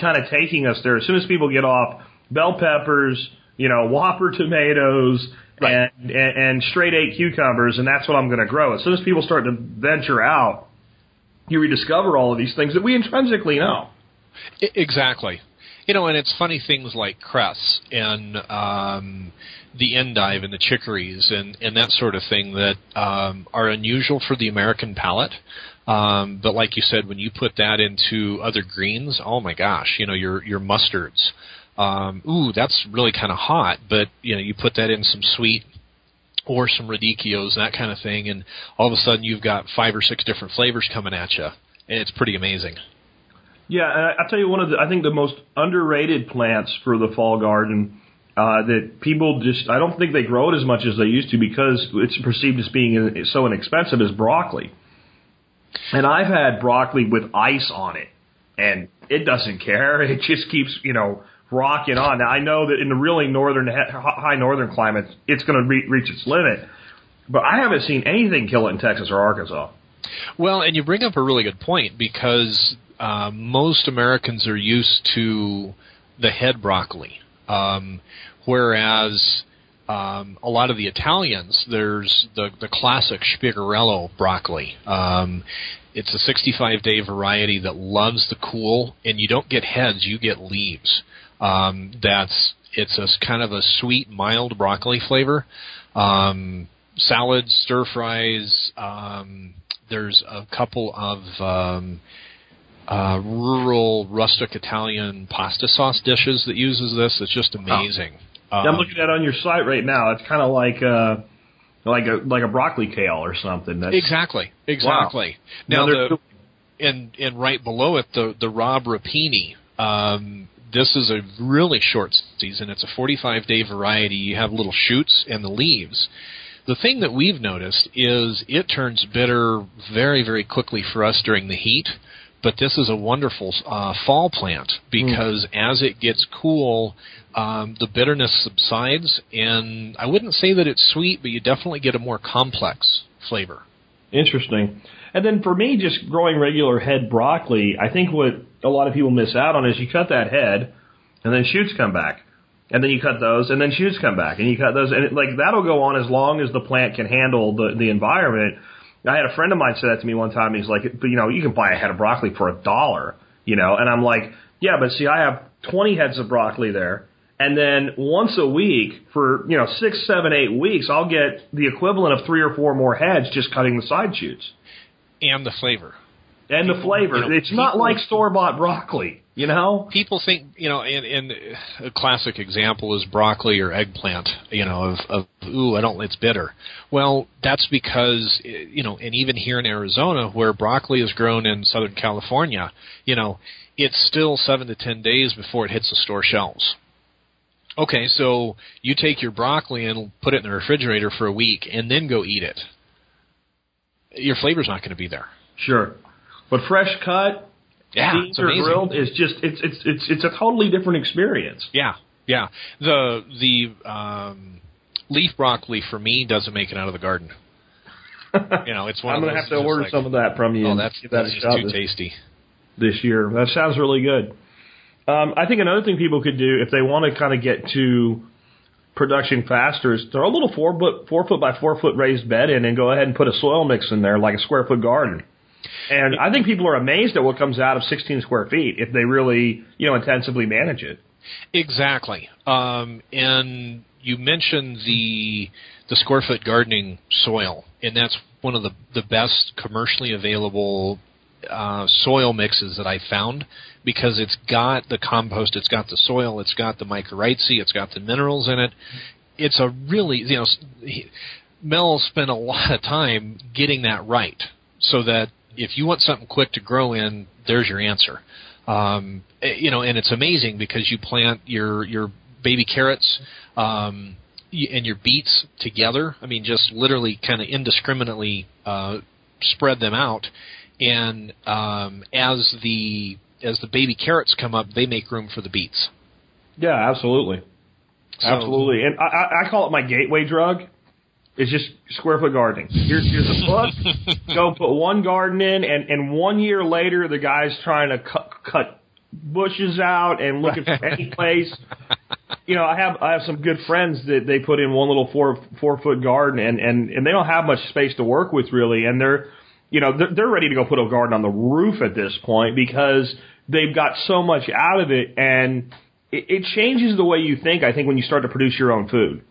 kind of taking us there. As soon as people get off bell peppers, you know, Whopper tomatoes, Right. and, and and straight eight cucumbers, and that's what I'm going to grow. As soon as people start to venture out, you rediscover all of these things that we intrinsically know. Exactly. You know, and it's funny things like cress and um, the endive and the chicories and, and that sort of thing that um, are unusual for the American palate. Um, but like you said, when you put that into other greens, oh my gosh, you know, your your mustards. Um, ooh, that's really kind of hot, but you know, you put that in some sweet or some radicchios, that kind of thing, and all of a sudden you've got five or six different flavors coming at you. It's pretty amazing. Yeah, and I- I'll tell you one of the I think the most underrated plants for the fall garden uh, that people just I don't think they grow it as much as they used to because it's perceived as being so inexpensive is broccoli. And I've had broccoli with ice on it, and it doesn't care. It just keeps you know rocking on. Now I know that in the really northern high northern climates, it's going to re- reach its limit, but I haven't seen anything kill it in Texas or Arkansas. Well, and you bring up a really good point because uh, most Americans are used to the head broccoli, um, whereas um, a lot of the Italians, there's the the classic Spigarello broccoli. Um, it's a 65 day variety that loves the cool, and you don't get heads, you get leaves. Um, that's it's a kind of a sweet, mild broccoli flavor. Um, salads, stir fries. Um, there's a couple of um, uh, rural, rustic Italian pasta sauce dishes that uses this. It's just amazing. I'm Um, looking at it on your site right now. It's kind of like uh like a like a broccoli kale or something. That's, exactly, exactly. Now Now, the, and and right below it, the the Raab Rapini. Um, this is a really short season. It's a 45 day variety. You have little shoots and the leaves. The thing that we've noticed is it turns bitter very very quickly for us during the heat. But this is a wonderful uh, fall plant because as it gets cool, um, the bitterness subsides, and I wouldn't say that it's sweet, but you definitely get a more complex flavor. Interesting. And then for me, just growing regular head broccoli, I think what a lot of people miss out on is you cut that head, and then shoots come back, and then you cut those, and then shoots come back, and you cut those, and it, like that'll go on as long as the plant can handle the the environment. I had a friend of mine say that to me one time. He's like, "But you know, you can buy a head of broccoli for a dollar, you know," and I'm like, "Yeah, but see, I have 20 heads of broccoli there." And then once a week for, you know, six, seven, eight weeks, I'll get the equivalent of three or four more heads just cutting the side shoots. And the flavor. And the flavor. you know, it's not like store bought broccoli, you know? People think, you know, and, and a classic example is broccoli or eggplant, you know, of, of, ooh, I don't, it's bitter. Well, that's because, you know, and even here in Arizona, where broccoli is grown in Southern California, you know, it's still seven to ten days before it hits the store shelves. Okay, so you take your broccoli and put it in the refrigerator for a week and then go eat it. Your flavor's not going to be there. Sure. But fresh cut, Yeah, steamed or grilled is just it's it's it's it's a totally different experience. Yeah, yeah. The the um, leaf broccoli for me doesn't make it out of the garden. You know, it's one I'm gonna have to order like, some of that from you. Oh, that's that that's just too this, tasty. this year. That sounds really good. Um, I think another thing people could do if they want to kind of get to production faster is throw a little four foot four foot by four foot raised bed in and go ahead and put a soil mix in there like a square foot garden. And I think people are amazed at what comes out of 16 square feet if they really, you know, intensively manage it. Exactly. Um, and you mentioned the the square foot gardening soil, and that's one of the the best commercially available uh, soil mixes that I found because it's got the compost, it's got the soil, it's got the mycorrhizae, it's got the minerals in it. It's a really you know he- Mel spent a lot of time getting that right so that if you want something quick to grow in, there's your answer. Um, eh, you know, and it's amazing because you plant your your baby carrots um, and your beets together. I mean, just literally kind of indiscriminately uh, spread them out, and um, as the as the baby carrots come up, they make room for the beets. Yeah, absolutely. So- Absolutely. And I, I, I call it my gateway drug. It's just square foot gardening. Here's, here's a book. Go put one garden in, and, and one year later, the guy's trying to cut, cut bushes out and looking for any place. you know, I have I have some good friends that they put in one little four four foot garden, and and and they don't have much space to work with really, and they're you know they're, they're ready to go put a garden on the roof at this point because they've got so much out of it, and it, it changes the way you think. I think when you start to produce your own food.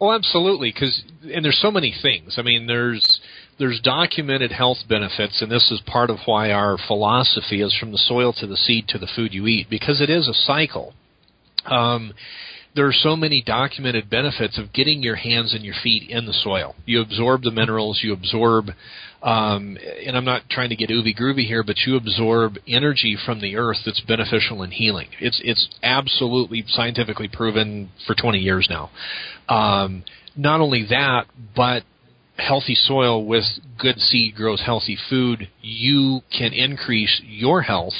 Oh, absolutely. Because and there's so many things. I mean, there's there's documented health benefits, and this is part of why our philosophy is from the soil to the seed to the food you eat, because it is a cycle. Um, there are so many documented benefits of getting your hands and your feet in the soil. You absorb the minerals, you absorb, um, and I'm not trying to get oovy groovy here, but you absorb energy from the earth that's beneficial in healing. It's it's absolutely scientifically proven for 20 years now. Um, not only that, but healthy soil with good seed grows healthy food. You can increase your health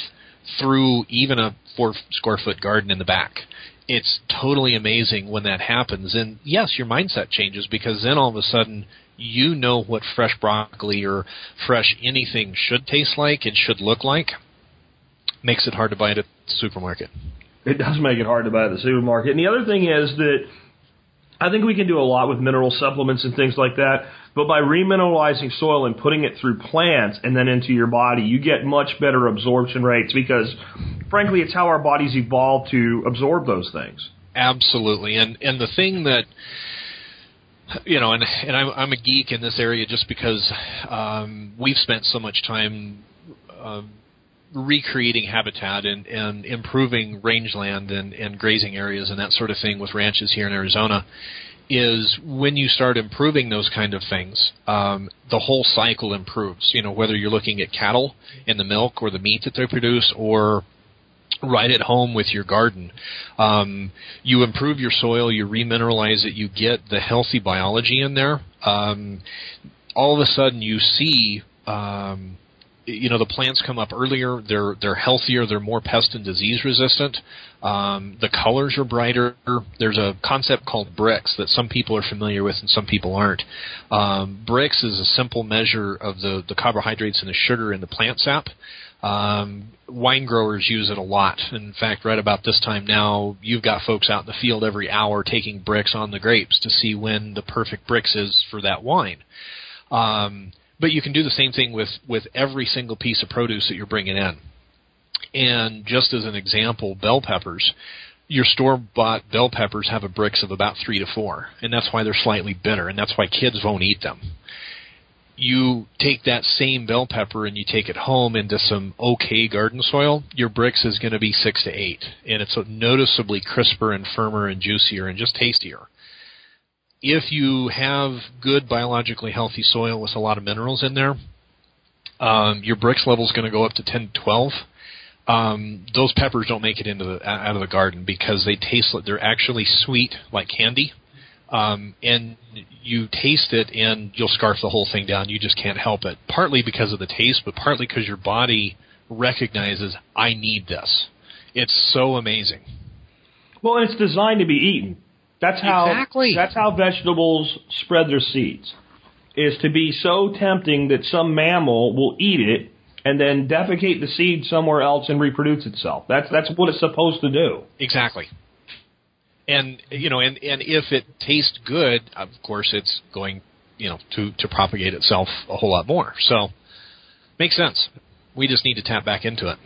through even a four square foot garden in the back it's totally amazing when that happens. And yes, your mindset changes because then all of a sudden you know what fresh broccoli or fresh anything should taste like and should look like. Makes it hard to buy it at the supermarket. It does make it hard to buy it at the supermarket. And the other thing is that I think we can do a lot with mineral supplements and things like that. But by remineralizing soil and putting it through plants and then into your body, you get much better absorption rates because, frankly, it's how our bodies evolved to absorb those things. Absolutely, and and the thing that you know, and and I'm I'm a geek in this area just because um, we've spent so much time. Um, recreating habitat and, and improving rangeland and, and grazing areas and that sort of thing with ranches here in Arizona is when you start improving those kind of things, um, the whole cycle improves. You know, whether you're looking at cattle and the milk or the meat that they produce or right at home with your garden. Um, you improve your soil, you remineralize it, you get the healthy biology in there. Um, all of a sudden you see um, you know the plants come up earlier. They're they're healthier. They're more pest and disease resistant. Um, the colors are brighter. There's a concept called Brix that some people are familiar with and some people aren't. Um, Brix is a simple measure of the the carbohydrates and the sugar in the plant sap. Um, wine growers use it a lot. In fact, right about this time now, you've got folks out in the field every hour taking Brix on the grapes to see when the perfect Brix is for that wine. Um, but you can do the same thing with, with every single piece of produce that you're bringing in. And just as an example, bell peppers, your store bought bell peppers have a Brix of about three to four, and that's why they're slightly bitter, and that's why kids won't eat them. You take that same bell pepper and you take it home into some okay garden soil, your Brix is going to be six to eight, and it's noticeably crisper and firmer and juicier and just tastier if you have good biologically healthy soil with a lot of minerals in there, um, your Brix level is going to go up to 10 to 12. Um, those peppers don't make it into the out of the garden because they taste like they're actually sweet like candy. Um, and you taste it and you'll scarf the whole thing down. You just can't help it. Partly because of the taste, but partly because your body recognizes I need this. It's so amazing. Well, it's designed to be eaten. That's how exactly. that's how vegetables spread their seeds. Is to be so tempting that some mammal will eat it and then defecate the seed somewhere else and reproduce itself. That's that's what it's supposed to do. Exactly. And you know, and and if it tastes good, of course, it's going, you know, to to propagate itself a whole lot more. So, makes sense. We just need to tap back into it.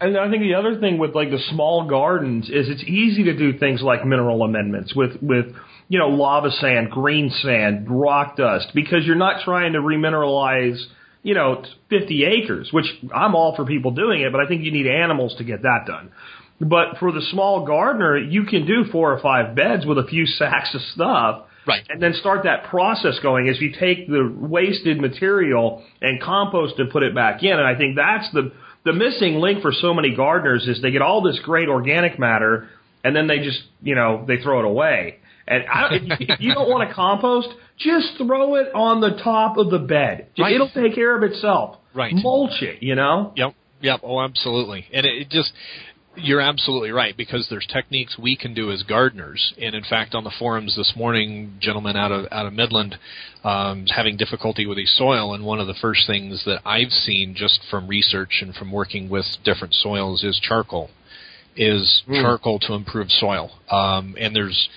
And I think the other thing with like the small gardens is it's easy to do things like mineral amendments with with you know lava sand, green sand, rock dust because you're not trying to remineralize you know 50 acres, which I'm all for people doing it, but I think you need animals to get that done. But for the small gardener, you can do four or five beds with a few sacks of stuff. Right. And then start that process going as you take the wasted material and compost and put it back in. And I think that's the the missing link for so many gardeners is they get all this great organic matter and then they just, you know, they throw it away. And I, if you don't want to compost, just throw it on the top of the bed. Right. It'll take care of itself. Right. Mulch it, you know? Yep. Yep. Oh, absolutely. And it, it just, you're absolutely right because there's techniques we can do as gardeners, and in fact, on the forums this morning, gentlemen out of out of Midland um, having difficulty with his soil, and one of the first things that I've seen just from research and from working with different soils is charcoal. is charcoal to improve soil. Um, and there's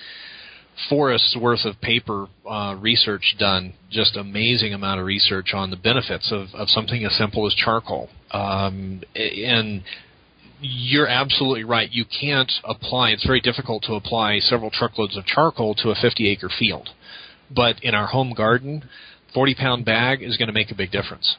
forests worth of paper uh, research done, just amazing amount of research on the benefits of, of something as simple as charcoal. Um, and you're absolutely right. You can't apply. It's very difficult to apply several truckloads of charcoal to a 50 acre field. But in our home garden, 40 pound bag is going to make a big difference.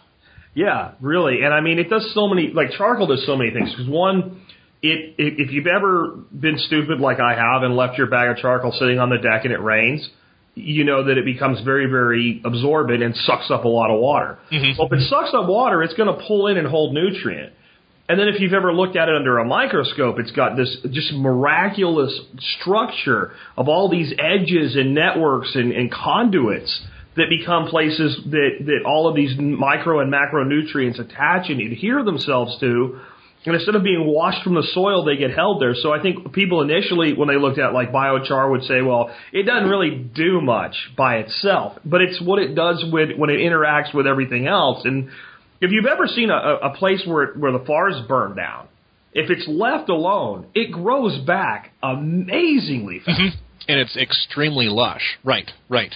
Yeah, really. And I mean, it does so many, like charcoal does so many things. Because one, it, it, if you've ever been stupid like I have and left your bag of charcoal sitting on the deck and it rains, you know that it becomes very, very absorbent and sucks up a lot of water. Mhm. Well, if it sucks up water, it's going to pull in and hold nutrient. And then if you've ever looked at it under a microscope, it's got this just miraculous structure of all these edges and networks and, and conduits that become places that, that all of these micro and macronutrients attach and adhere themselves to. And instead of being washed from the soil, they get held there. So I think people initially, when they looked at like biochar, would say, well, it doesn't really do much by itself, but it's what it does with when it interacts with everything else. And if you've ever seen a, a place where where the forest burned down, if it's left alone, it grows back amazingly fast. and it's extremely lush. Right, right.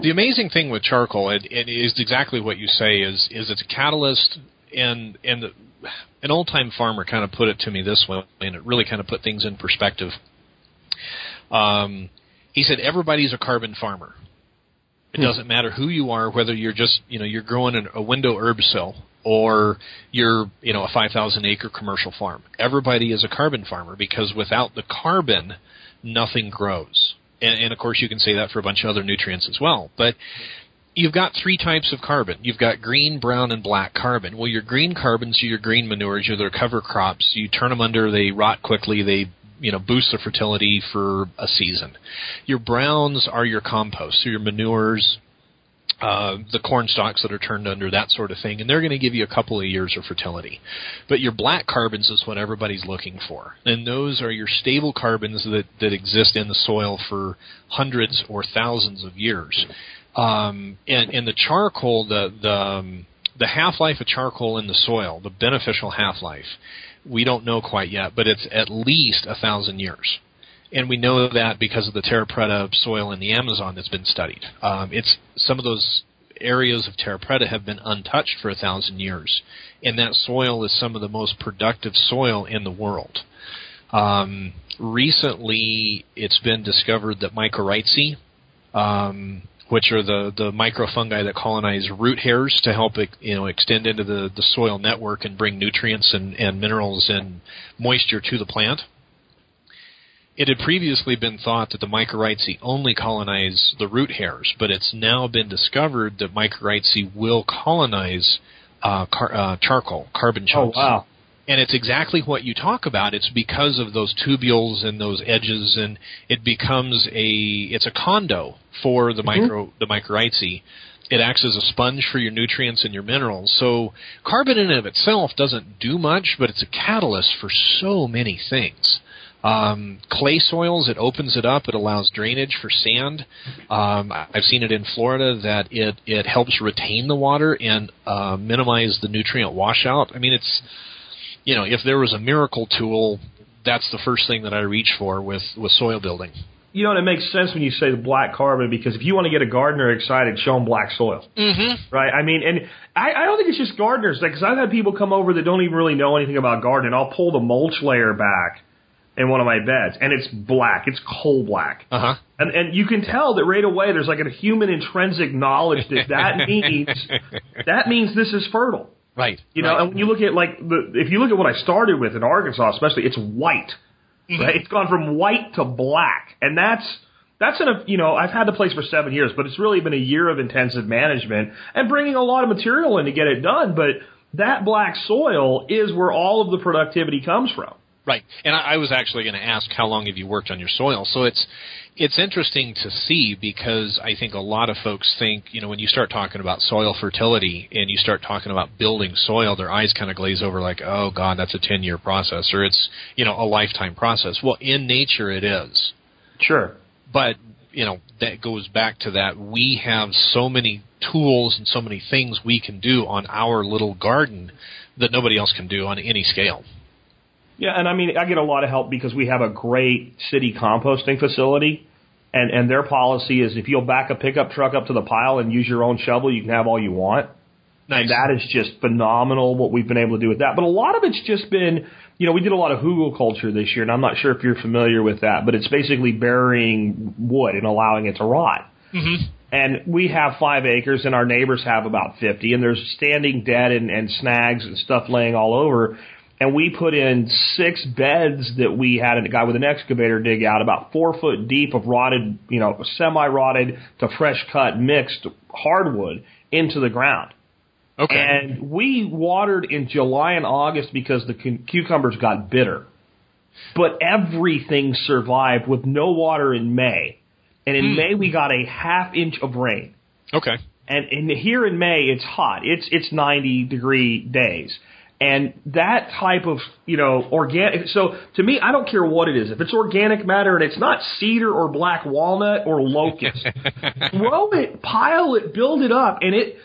The amazing thing with charcoal, it, it is exactly what you say. Is is it's a catalyst, and and the, an old time farmer kind of put it to me this way, and it really kind of put things in perspective. Um, he said everybody's a carbon farmer. It doesn't matter who you are, whether you're just you know you're growing an, a window herb cell or you're you know a 5,000 acre commercial farm. Everybody is a carbon farmer because without the carbon, nothing grows. And, and of course, you can say that for a bunch of other nutrients as well. But you've got three types of carbon. You've got green, brown, and black carbon. Well, your green carbons are your green manures, your cover crops. You turn them under, they rot quickly, they you know boost the fertility for a season. Your browns are your compost, so your manures, uh, the corn stalks that are turned under, that sort of thing, and they're going to give you a couple of years of fertility. But your black carbons is what everybody's looking for, and those are your stable carbons that that exist in the soil for hundreds or thousands of years. Um, and and the charcoal, the the um, the half life of charcoal in the soil, the beneficial half life, we don't know quite yet, but it's at least a thousand years and we know that because of the terra preta soil in the Amazon that's been studied. Um, it's some of those areas of terra preta have been untouched for a thousand years, and that soil is some of the most productive soil in the world. Um, recently, it's been discovered that mycorrhizae, um, which are the the microfungi that colonize root hairs to help it, you know extend into the the soil network and bring nutrients and, and minerals and moisture to the plant. It had previously been thought that the mycorrhizae only colonize the root hairs, but it's now been discovered that mycorrhizae will colonize uh, car- uh, charcoal, carbon chunks. Oh wow! And it's exactly what you talk about. It's because of those tubules and those edges, and it becomes a it's a condo for the micro the mycorrhizae. It acts as a sponge for your nutrients and your minerals. So carbon in and of itself doesn't do much, but it's a catalyst for so many things. Um, clay soils, it opens it up. It allows drainage for sand. Um, I've seen it in Florida that it it helps retain the water and uh, minimize the nutrient washout. I mean, it's you know, if there was a miracle tool, that's the first thing that I reach for with with soil building. You know, and it makes sense when you say the black carbon because if you want to get a gardener excited, show them black soil. Mm-hmm. Right. I mean, and I, I don't think it's just gardeners because I've had people come over that don't even really know anything about gardening. I'll pull the mulch layer back in one of my beds, and it's black. It's coal black, Uh huh. and and you can tell that right away. There's like a human intrinsic knowledge that that means that means this is fertile. Right. You know, right. and when you look at like the if you look at what I started with in Arkansas, especially, it's white. Mm-hmm. Right? It's gone from white to black, and that's that's in a you know I've had the place for seven years, but it's really been a year of intensive management and bringing a lot of material in to get it done. But that black soil is where all of the productivity comes from. Right. And I, I was actually going to ask how long have you worked on your soil? So it's it's interesting to see because I think a lot of folks think, you know, when you start talking about soil fertility and you start talking about building soil, their eyes kind of glaze over like, "Oh god, that's a 10-year process or it's, you know, a lifetime process." Well, in nature it is. Sure. But, you know, that goes back to that we have so many tools and so many things we can do on our little garden that nobody else can do on any scale. Yeah, and I mean, I get a lot of help because we have a great city composting facility, and and their policy is if you'll back a pickup truck up to the pile and use your own shovel, you can have all you want. Nice. And that is just phenomenal what we've been able to do with that. But a lot of it's just been, you know, we did a lot of hugelkultur this year, and I'm not sure if you're familiar with that, but it's basically burying wood and allowing it to rot. Mm-hmm. And we have five acres, and our neighbors have about 50, and there's standing dead and, and snags and stuff laying all over. And we put in six beds that we had a guy with an excavator dig out about four foot deep of rotted, you know, semi rotted to fresh cut mixed hardwood into the ground. Okay. And we watered in July and August because the cucumbers got bitter. But everything survived with no water in May. And in Hmm. May we got a half inch of rain. okay. And in here in May it's hot. It's it's 90 degree days. And that type of, you know, organic so to me I don't care what it is. If it's organic matter and it's not cedar or black walnut or locust, throw it, pile it, build it up, and it,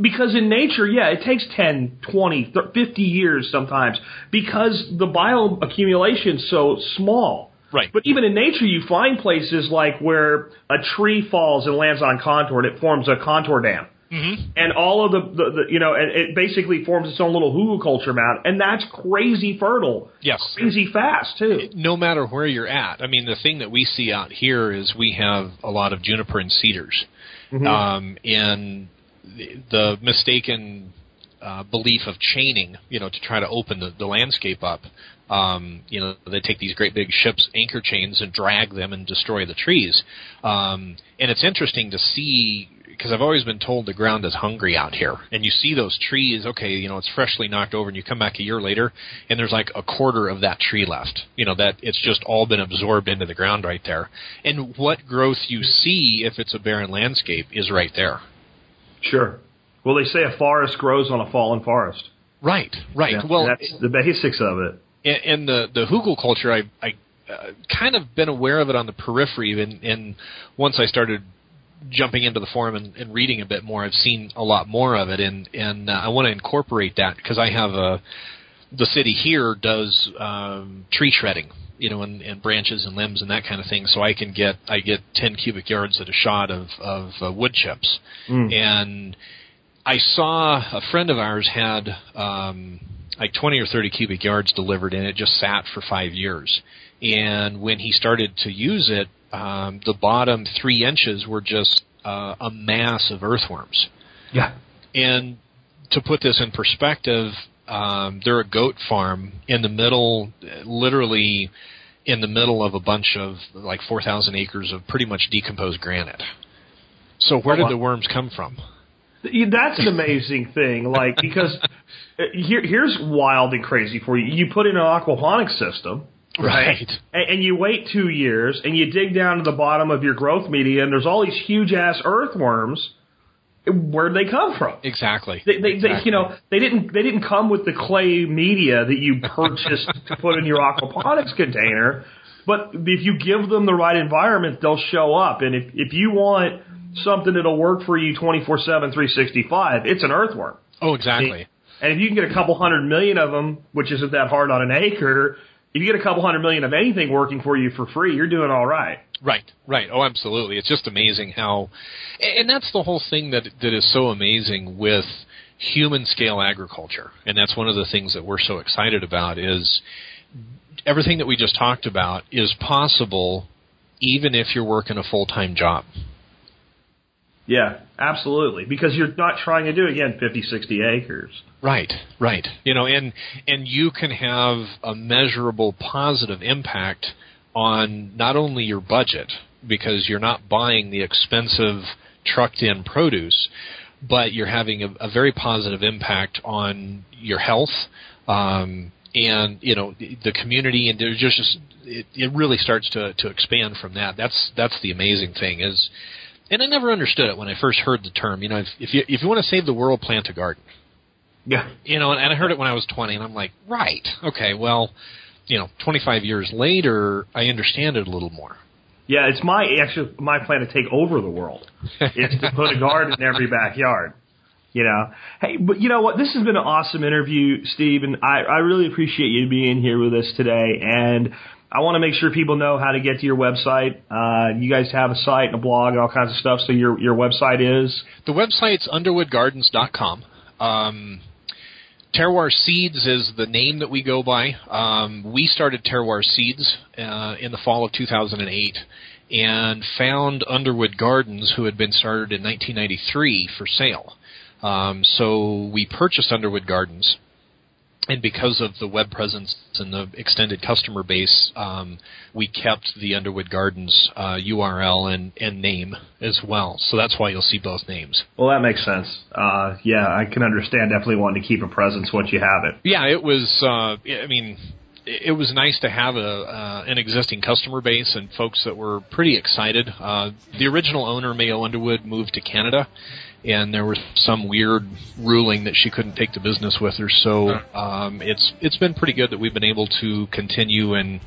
because in nature, yeah, it takes 10, 20, thir- 50 years sometimes because the bioaccumulation's so small. Right. But even in nature, you find places like where a tree falls and lands on contour and it forms a contour dam. Mm-hmm. And all of the, the, the you know, and it basically forms its own little hugelkultur mound, and that's crazy fertile, Yes. crazy fast too. no matter where you're at. I mean, the thing that we see out here is we have a lot of juniper and cedars, um, and the, the mistaken uh, belief of chaining, you know, to try to open the, the landscape up. Um, you know, they take these great big ships anchor chains and drag them and destroy the trees. Um, and it's interesting to see because I've always been told the ground is hungry out here. And you see those trees, okay, you know, it's freshly knocked over and you come back a year later and there's like a quarter of that tree left. You know, that it's just all been absorbed into the ground right there. And what growth you see if it's a barren landscape is right there. Sure. Well, they say a forest grows on a fallen forest. Right, right. Yeah, well, that's the basics of it. and, and the the Hugelkultur, I I uh, kind of been aware of it on the periphery, and, and once I started jumping into the forum and, and reading a bit more, I've seen a lot more of it, and and uh, I want to incorporate that because I have a the city here does um, tree shredding, you know, and, and branches and limbs and that kind of thing. So I can get I get ten cubic yards at a shot of of uh, wood chips, and I saw a friend of ours had um, like 20 or 30 cubic yards delivered, and it just sat for five years. And when he started to use it, um, the bottom three inches were just uh, a mass of earthworms. Yeah. And to put this in perspective, um, they're a goat farm in the middle, literally in the middle of a bunch of like 4,000 acres of pretty much decomposed granite. So where did the worms come from? That's an amazing thing. Like because uh, here, here's wild and crazy for you. You put in an aquaponics system, right? Right. And, and you wait two years, and you dig down to the bottom of your growth media, and there's all these huge ass earthworms. Where'd they come from? Exactly. They, they, they, you know, they didn't, they didn't come with the clay media that you purchased to put in your aquaponics container. But if you give them the right environment, they'll show up. And if, if you want something that'll work for you 24-7, 365, it's an earthworm. Oh, exactly. And if you can get a couple hundred million of them, which isn't that hard on an acre, if you get a couple hundred million of anything working for you for free, you're doing all right. Right, right. Oh, absolutely. It's just amazing how, and that's the whole thing that that is so amazing with human scale agriculture, and that's one of the things that we're so excited about is everything that we just talked about is possible even if you're working a full time job. Yeah, absolutely. Because you're not trying to do, again, 50, 60 acres. Right, right. You know, and and you can have a measurable positive impact on not only your budget because you're not buying the expensive trucked in produce, but you're having a, a very positive impact on your health. Um, and you know the community, and there's just it, it really starts to to expand from that. That's that's the amazing thing is, and I never understood it when I first heard the term. You know, if, if you if you want to save the world, plant a garden Yeah. you know, and I heard it when I was 20, and I'm like, right, okay, well, you know, 25 years later, I understand it a little more. Yeah, it's my actually my plan to take over the world. It's to put a garden in every backyard. You know, hey, but you know what? This has been an awesome interview, Steve, and I, I really appreciate you being here with us today. And I want to make sure people know how to get to your website. Uh, you guys have a site and a blog and all kinds of stuff. So your your website is the website's underwoodgardens.com. Um, Terroir Seeds is the name that we go by. Um, we started Terroir Seeds uh, in the fall of 2008 and found Underwood Gardens, who had been started in 1993, for sale. Um, so we purchased Underwood Gardens, and because of the web presence and the extended customer base, um, we kept the Underwood Gardens uh, URL and, and name as well. So that's why you'll see both names. Well, that makes sense. Uh, yeah, I can understand definitely wanting to keep a presence once you have it. Yeah, it was. Uh, I mean, it was nice to have a uh, an existing customer base and folks that were pretty excited. Uh, the original owner, Mayo Underwood, moved to Canada, and there was some weird ruling that she couldn't take the business with her. So um, it's it's been pretty good that we've been able to continue and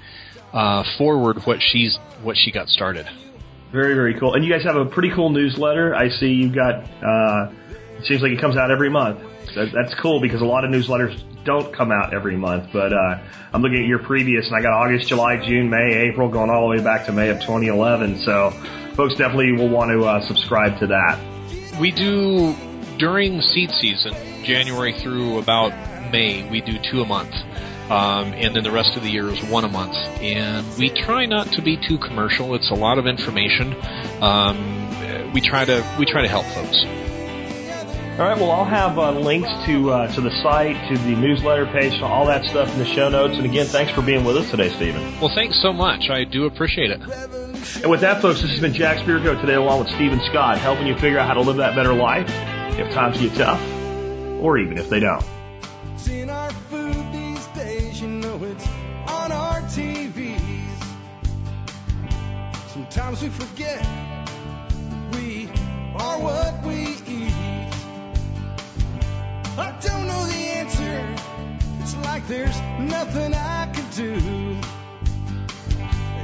uh, forward what she's what she got started. Very very cool. And you guys have a pretty cool newsletter. I see you've got. Uh, it seems like it comes out every month. That, that's cool because a lot of newsletters don't come out every month. But uh, I'm looking at your previous, and I got August, July, June, May, April, going all the way back to May of 2011. So folks definitely will want to uh, subscribe to that. We do during seed season, January through about May, we do two a month. Um, and then the rest of the year is one a month. And we try not to be too commercial. It's a lot of information. Um, we try to we try to help folks. All right. Well, I'll have uh, links to uh, to the site, to the newsletter page, to all that stuff in the show notes. And again, thanks for being with us today, Stephen. Well, thanks so much. I do appreciate it. And with that, folks, this has been Jack Spirko today, along with Stephen Scott, helping you figure out how to live that better life if times get tough, or even if they don't. Seeing our food these days, you know it's on our TVs. Sometimes we forget we are what we eat. I don't know the answer. It's like there's nothing I do.